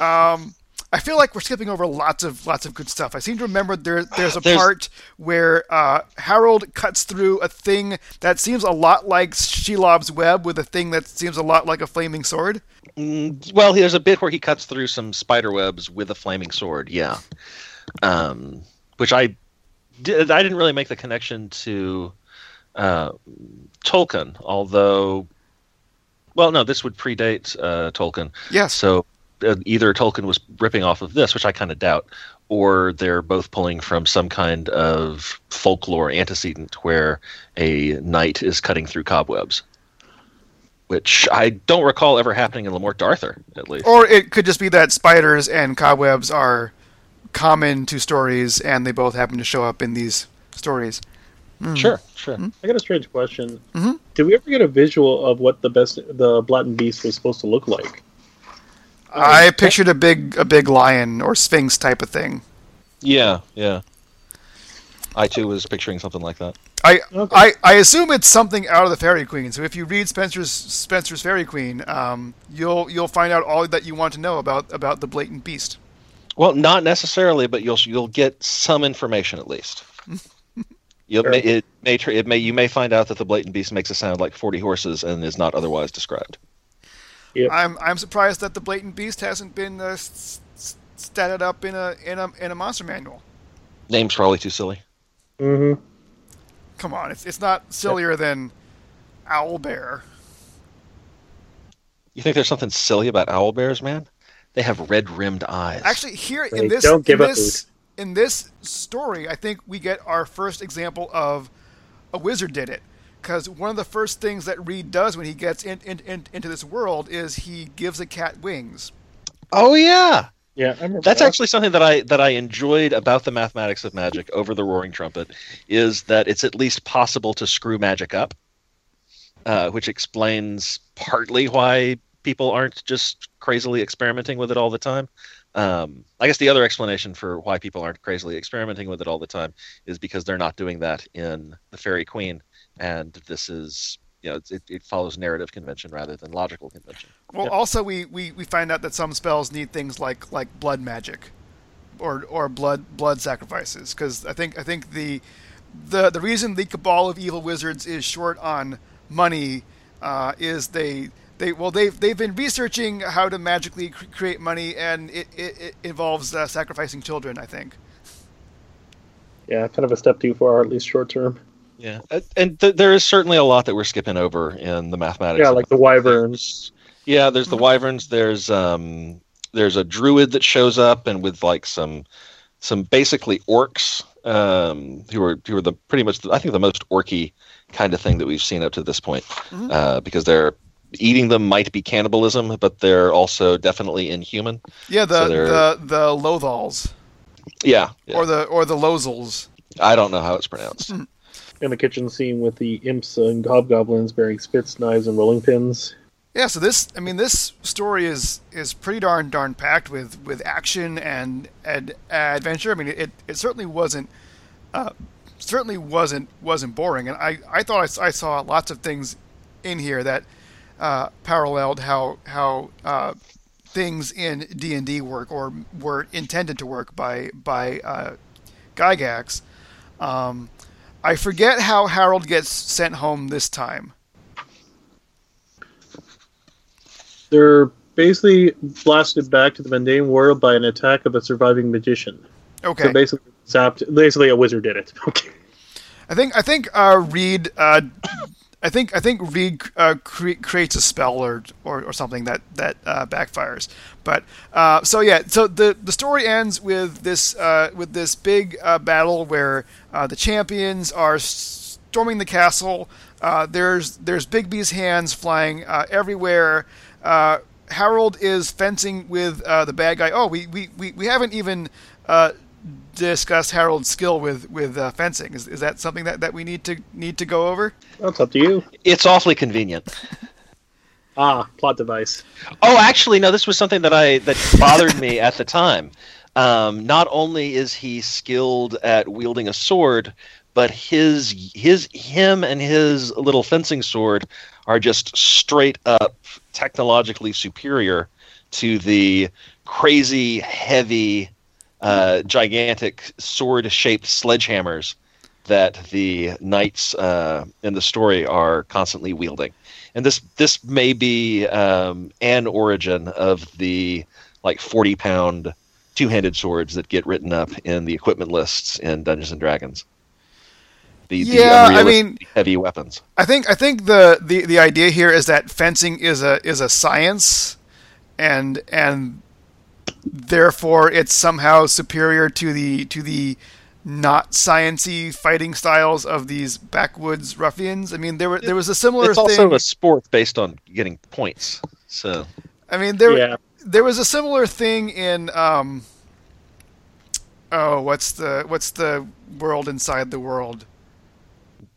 Um, I feel like we're skipping over lots of lots of good stuff. I seem to remember there there's a
There's-
part where uh, Harold cuts through a thing that seems a lot like Shelob's web with a thing that seems a lot like a flaming sword.
Mm, well, there's a bit where he cuts through some spider webs with a flaming sword. Yeah. Um, which I did. I didn't really make the connection to uh, Tolkien, although. Well, no, this would predate uh, Tolkien.
Yes.
So Uh, either Tolkien was ripping off of this, which I kind of doubt, or they're both pulling from some kind of folklore antecedent where a knight is cutting through cobwebs. Which I don't recall ever happening in Le Morte d'Arthur, at least.
Or it could just be that spiders and cobwebs are common to stories, and they both happen to show up in these stories. Hmm.
Sure, sure. Hmm?
I got a strange question.
Mhm.
Did we ever get a visual of what the best the Blatant Beast was supposed to look like?
I pictured a big a big lion or sphinx type of thing.
Yeah, yeah. I too was picturing something like that.
I,
Okay.
I I assume it's something out of the Faerie Queene. So if you read Spenser's Spenser's Faerie Queene, um, you'll you'll find out all that you want to know about about the blatant beast.
Well, not necessarily, but you'll you'll get some information at least. You'll,
Sure.
may, it may it may you may find out that the blatant beast makes a sound like forty horses and is not otherwise described.
I'm I'm surprised that the blatant beast hasn't been uh, s- s- statted up in a in a in a monster manual.
Name's probably too silly.
Mm-hmm.
Come on, it's it's not sillier than owl bear.
You think there's something silly about owl bears, man? They have red rimmed eyes.
Actually, here
They
in this
don't give
in
a
this in this story, I think we get our first example of a wizard did it. Because one of the first things that Reed does when he gets in, in, in, into this world is he gives a cat wings.
oh yeah,
Yeah, I.
That's
that.
actually something that I that I enjoyed about the mathematics of magic over the Roaring Trumpet is that it's at least possible to screw magic up, uh, which explains partly why people aren't just crazily experimenting with it all the time. Um, I guess the other explanation for why people aren't crazily experimenting with it all the time is because they're not doing that in the Faerie Queene, and this is you know it, it follows narrative convention rather than logical convention.
Well,
Yep.
also we, we, we find out that some spells need things like like blood magic, or or blood blood sacrifices. Because I think I think the the the reason the cabal of evil wizards is short on money uh, is they they well they've they've been researching how to magically cr- create money, and it it, it involves uh, sacrificing children. I think.
yeah, kind of a step too far, at least short term.
Yeah, Uh, and th- there is certainly a lot that we're skipping over in the mathematics.
Yeah, like the wyverns.
Yeah, there's the wyverns. There's um, there's a druid that shows up, and with like some some basically orcs, um, who are who are the pretty much I think the most orky kind of thing that we've seen up to this point,
Mhm.
uh, because they're eating them might be cannibalism, but they're also definitely inhuman.
Yeah, the
So
the the Lothals
Yeah, yeah.
or the or the Lozels.
I don't know how it's pronounced.
In the kitchen scene with the imps and hobgoblins bearing spits, knives, and rolling pins.
Yeah, so this I mean this story is is pretty darn darn packed with with action and and adventure. I mean it it certainly wasn't uh, certainly wasn't wasn't boring, and I I thought I saw lots of things in here that uh, paralleled how how uh, things in D and D work or were intended to work by by uh, Gygax. Um, I forget how Harold gets sent home this time.
They're basically blasted back to the mundane world by an attack of a surviving magician.
Okay.
So basically, zapped. Basically, a wizard did it. Okay.
I think I think uh, Reed. Uh, I think I think Reed uh, cre- creates a spell or, or, or something that that uh, backfires. But uh, so yeah, so the the story ends with this uh, with this big uh, battle where uh, the champions are storming the castle. There's there's Bigby's hands flying everywhere. Harold is fencing with the bad guy. Oh, we, we, we, we haven't even discuss Harold's skill with with uh, fencing. Is, is that something that, that we need to need to go over?
That's up to you.
It's awfully convenient.
Ah, plot device.
Oh, actually, no. This was something that I that bothered me at the time. Um, not only is he skilled at wielding a sword, but his his him and his little fencing sword are just straight up technologically superior to the crazy heavy uh, gigantic sword shaped sledgehammers that the knights uh, in the story are constantly wielding and this this may be um, an origin of the like 40 pound two-handed swords that get written up in the equipment lists in Dungeons and Dragons. The,
yeah,
the
I mean,
heavy weapons.
I think I think the, the, the idea here is that fencing is a is a science, and and therefore it's somehow superior to the to the not sciency fighting styles of these backwoods ruffians. I mean, there were there was a similar.
It's
thing.
also a sport based on getting points. So
I mean, there
Yeah.
there was a similar thing in um. Oh, what's the what's the world inside the world?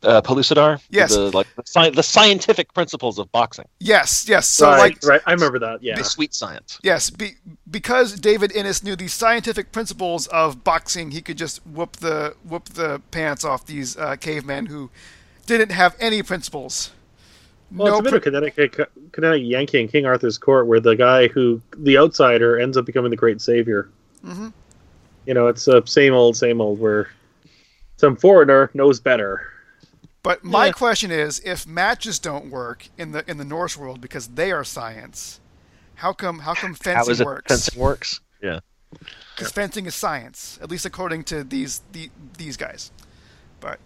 Uh, Pellucidar,
Yes.
the, like the, sci- the scientific principles of boxing,
Yes, yes. So
right,
like
right. I remember that. Yeah.
the sweet science.
Yes, be, because David Innes knew the scientific principles of boxing, he could just whoop the whoop the pants off these uh, cavemen who didn't have any principles.
Well,
no
it's a bit
pr-
of Connecticut, Connecticut Yankee in King Arthur's court, where the guy who the outsider ends up becoming the great savior.
Mhm.
You know, it's a same old, same old. Where some foreigner knows better.
But my
Yeah.
question is, if matches don't work in the in the Norse world because they are science, how come how come
How
fencing
is it
works?
fencing works? Yeah.
Because fencing is science, at least according to these the, these guys. But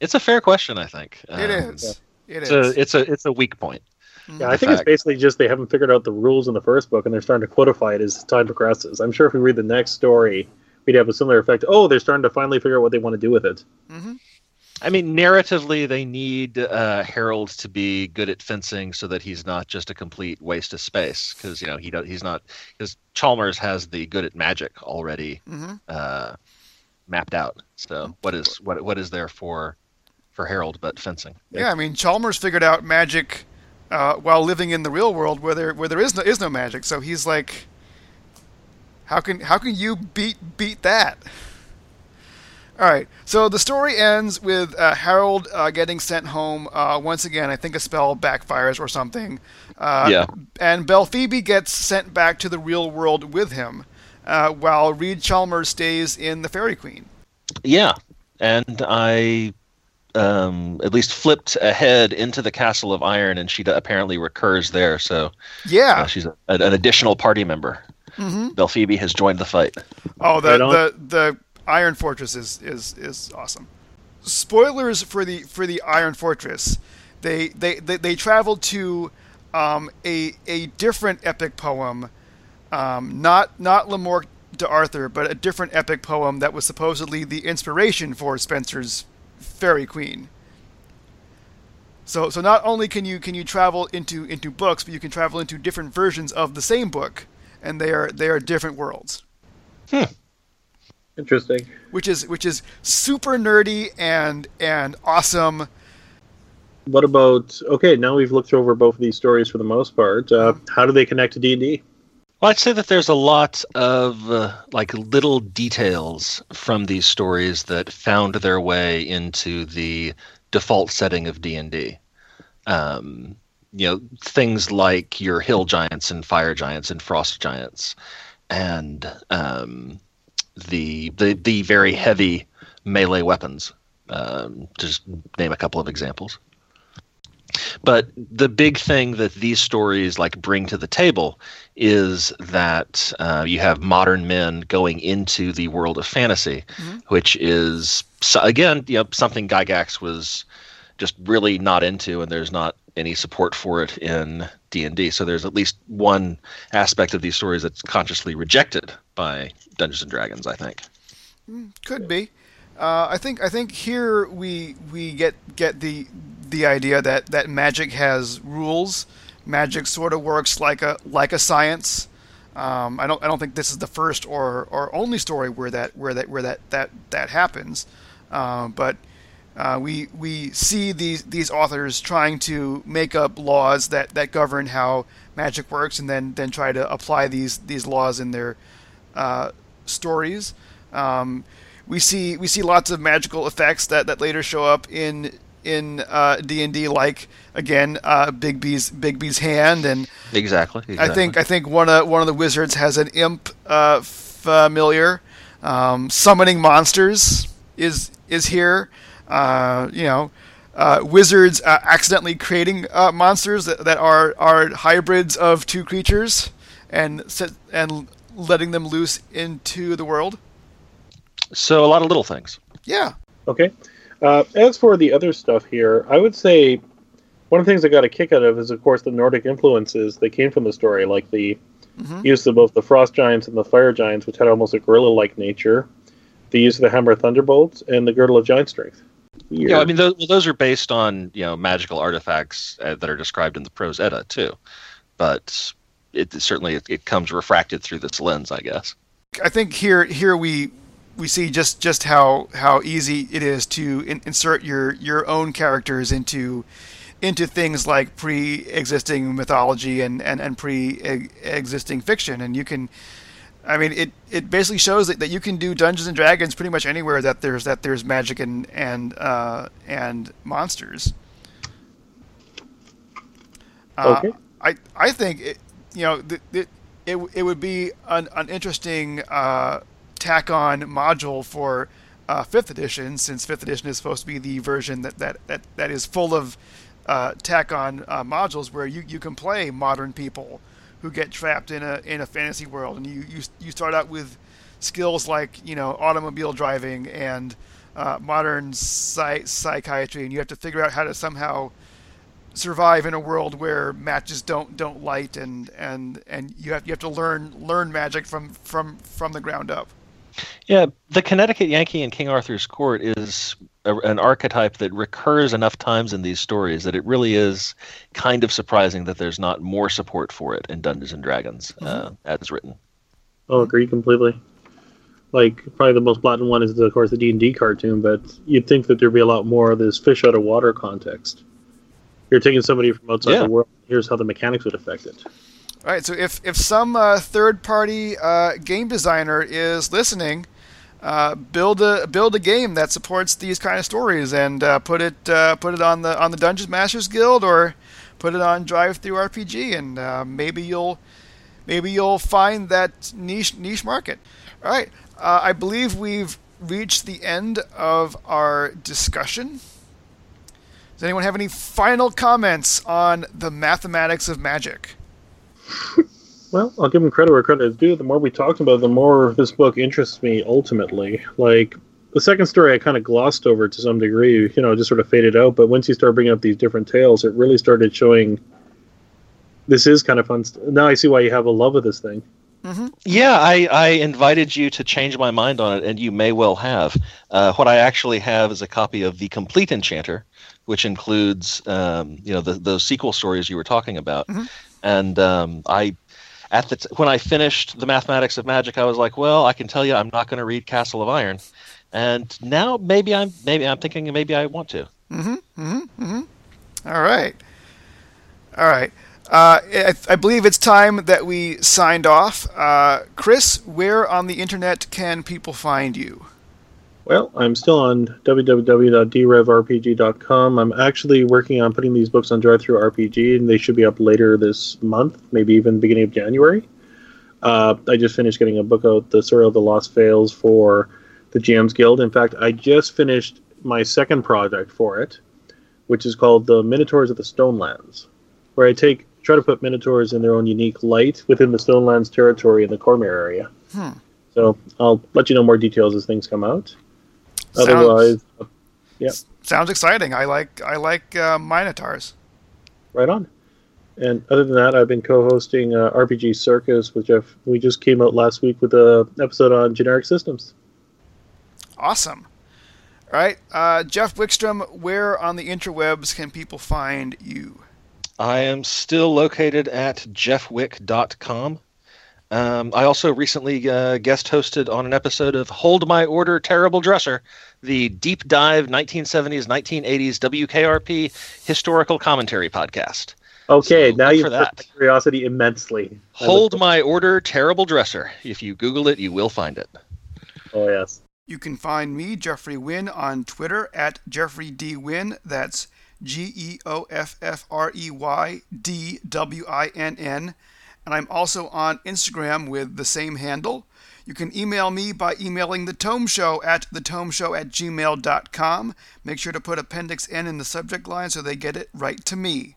It's a fair question, I think.
it
Um,
is, it
It's
is.
a it's a it's a weak point.
Yeah, I
The
think it's basically just they haven't figured out the rules in the first book, and they're starting to codify it as time progresses. I'm sure if we read the next story, we'd have a similar effect. Oh, they're starting to finally figure out what they want to do with it.
I mean, narratively, they need uh, Harold to be good at fencing so that he's not just a complete waste of space. Because you know he does, he's not because Chalmers has the good at magic already
Mhm.
uh, mapped out. So what is what what is there for for Harold but fencing?
Yeah, I mean Chalmers figured out magic uh, while living in the real world where there where there is no is no magic. So he's like, how can how can you beat beat that? All right. So the story ends with uh, Harold uh, getting sent home uh, once again. I think a spell backfires or something. Uh,
Yeah.
And Belphoebe gets sent back to the real world with him, uh, while Reed Chalmers stays in the Faerie Queene.
Yeah, and I um, at least flipped ahead into the Castle of Iron, and she apparently recurs there. So
Yeah.
uh, she's a, an additional party member.
hmm
Belphoebe has joined the fight.
Oh, the
Right
the the Iron Fortress is is is awesome. Spoilers for the for the Iron Fortress. They they they, they traveled to um, a a different epic poem, um, not not Le Morte d'Arthur, but a different epic poem that was supposedly the inspiration for Spenser's Faerie Queene. So so not only can you can you travel into into books, but you can travel into different versions of the same book, and they are they are different worlds
Interesting.
which is which is super nerdy and and awesome.
What about okay? Now we've looked over both of these stories for the most part. Uh, how do they connect to D and D?
Well, I'd say that there's a lot of uh, like little details from these stories that found their way into the default setting of D and D. Um, you know, things like your hill giants and fire giants and frost giants, and um, the the the very heavy melee weapons. Um, just name a couple of examples. But the big thing that these stories like bring to the table is that uh, you have modern men going into the world of fantasy,
Mhm.
which is again, you know, something Gygax was just really not into, and there's not any support for it in D and D. So there's at least one aspect of these stories that's consciously rejected by Dungeons and Dragons. I think.
Could be. Uh, I think I think here we we get get the the idea that that magic has rules. Magic sort of works like a like a science. Um, I don't I don't think this is the first or, or only story where that where that where that that that happens, uh, but uh, we we see these these authors trying to make up laws that, that govern how magic works, and then then try to apply these these laws in their uh, stories. Um, we see we see lots of magical effects that, that later show up in in uh, D and D, like again uh, Bigby's Big B's hand, and
exactly, exactly.
I think I think one of one of the wizards has an imp uh, familiar. Um, summoning monsters is is here you know, uh, wizards uh, accidentally creating uh, monsters that, that are are hybrids of two creatures and set, and letting them loose into the world.
So a lot of little things.
Yeah.
Okay. Uh, as for the other stuff here, I would say one of the things I got a kick out of is, of course, the Nordic influences that came from the story, like the mm-hmm. use of both the frost giants and the fire giants, which had almost a gorilla-like nature, the use of the hammer thunderbolts, and the girdle of giant strength.
Yeah, I mean, those, those are based on you know magical artifacts uh, that are described in the Prose Edda too, but it certainly it, it, comes refracted through this lens, I guess.
I think here here we we see just just how how easy it is to in, insert your your own characters into into things like pre-existing mythology and and, and pre-existing fiction, and you can I mean, it, it basically shows that, that you can do Dungeons and Dragons pretty much anywhere that there's that there's magic and and uh, and monsters. Uh, okay. I I think it, you know it, it it, it would be an, an interesting uh, tack on module for uh, fifth edition since fifth edition is supposed to be the version that that that, that is full of uh, tack on uh, modules where you, you can play modern people who get trapped in a in a fantasy world, and you you, you start out with skills like you know automobile driving and uh, modern psych- psychiatry, and you have to figure out how to somehow survive in a world where matches don't don't light, and and and you have you have to learn learn magic from from from the ground up.
Yeah, the Connecticut Yankee in King Arthur's Court is a, an archetype that recurs enough times in these stories that it really is kind of surprising that there's not more support for it in Dungeons and Dragons uh, mm-hmm. as written.
Oh, agree completely. Like probably the most blatant one is of course the D and D cartoon, but you'd think that there'd be a lot more of this fish out of water context. You're taking somebody from outside yeah. the world. Here's how the mechanics would affect it.
All right. So if if some uh, third party uh, game designer is listening, uh, build a build a game that supports these kind of stories and uh, put it uh, put it on the on the Dungeons Masters Guild or put it on DriveThruRPG and uh, maybe you'll maybe you'll find that niche niche market. All right, uh, I believe we've reached the end of our discussion. Does anyone have any final comments on the mathematics of magic?
Well, I'll give him credit where credit is due. The more we talked about it, the more this book interests me ultimately. Like, the second story I kind of glossed over to some degree, you know, just sort of faded out. But once you start bringing up these different tales, it really started showing this is kind of fun. St- now I see why you have a love of this thing.
Mm-hmm. Yeah, I, I invited you to change my mind on it, and you may well have. Uh, what I actually have is a copy of The Complete Enchanter, which includes, um, you know, the, those sequel stories you were talking about. Mm-hmm. And um, I at the t- when I finished the mathematics of magic, I was like, well, I can tell you, I'm not going to read Castle of Iron, and now maybe I'm maybe I'm thinking maybe I want to.
Mm-hmm. Mm-hmm. mm-hmm. All right. All right. Uh, I, I, believe it's time that we signed off. Uh, Chris, where on the internet can people find you?
Well, I'm still on www.drevrpg.com. I'm actually working on putting these books on Drive Through DriveThruRPG, and they should be up later this month, maybe even beginning of January. Uh, I just finished getting a book out, The Sorrow of the Lost Fails, for the GM's Guild. In fact, I just finished my second project for it, which is called The Minotaurs of the Stonelands, where I take try to put minotaurs in their own unique light within the Stonelands territory in the Cormyr area. Hmm. So I'll let you know more details as things come out. Otherwise, yeah.
Sounds exciting. I like I like uh, Minotaurs.
Right on. And other than that, I've been co-hosting uh, RPG Circus with Jeff. We just came out last week with a episode on generic systems.
Awesome. All right, uh, Jeff Wickstrom, where on the interwebs can people find you?
I am still located at jeffwick.com. Um, I also recently uh, guest hosted on an episode of Hold My Order Terrible Dresser, the deep dive 1970s, 1980s WKRP historical commentary podcast.
Okay,
So
now you've
for that.
my curiosity immensely.
Hold
look-
My Order Terrible Dresser. If you Google it, you will find it.
Oh yes.
You can find me, Geoffrey Winn, on Twitter at Geoffrey D. Winn. That's G E O F F R E Y D W I N N. And I'm also on Instagram with the same handle. You can email me by emailing the Tome Show at thetomeshow at gmail.com. Make sure to put Appendix N in the subject line so they get it right to me.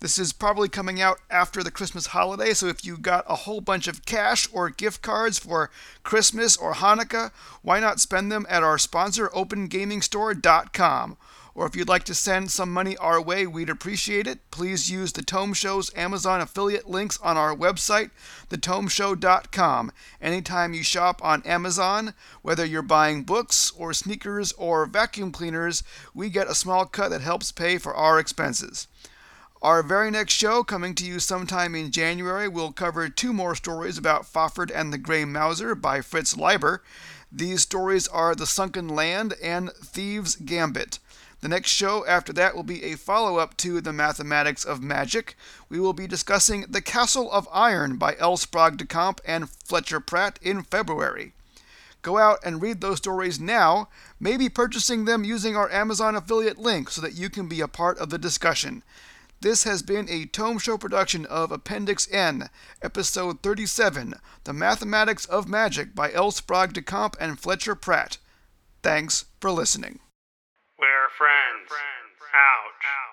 This is probably coming out after the Christmas holiday, so if you got a whole bunch of cash or gift cards for Christmas or Hanukkah, why not spend them at our sponsor, OpenGamingStore.com? Or if you'd like to send some money our way, we'd appreciate it. Please use the Tome Show's Amazon affiliate links on our website, thetomeshow.com. Anytime you shop on Amazon, whether you're buying books or sneakers or vacuum cleaners, we get a small cut that helps pay for our expenses. Our very next show, coming to you sometime in January, will cover two more stories about Fafhrd and the Grey Mouser by Fritz Leiber. These stories are The Sunken Land and Thieves' Gambit. The next show after that will be a follow up to The Mathematics of Magic. We will be discussing The Castle of Iron by L. Sprague de Camp and Fletcher Pratt in February. Go out and read those stories now, maybe purchasing them using our Amazon affiliate link so that you can be a part of the discussion. This has been a Tome Show production of Appendix N, Episode 37, The Mathematics of Magic by L. Sprague de Camp and Fletcher Pratt. Thanks for listening
friends. Ouch.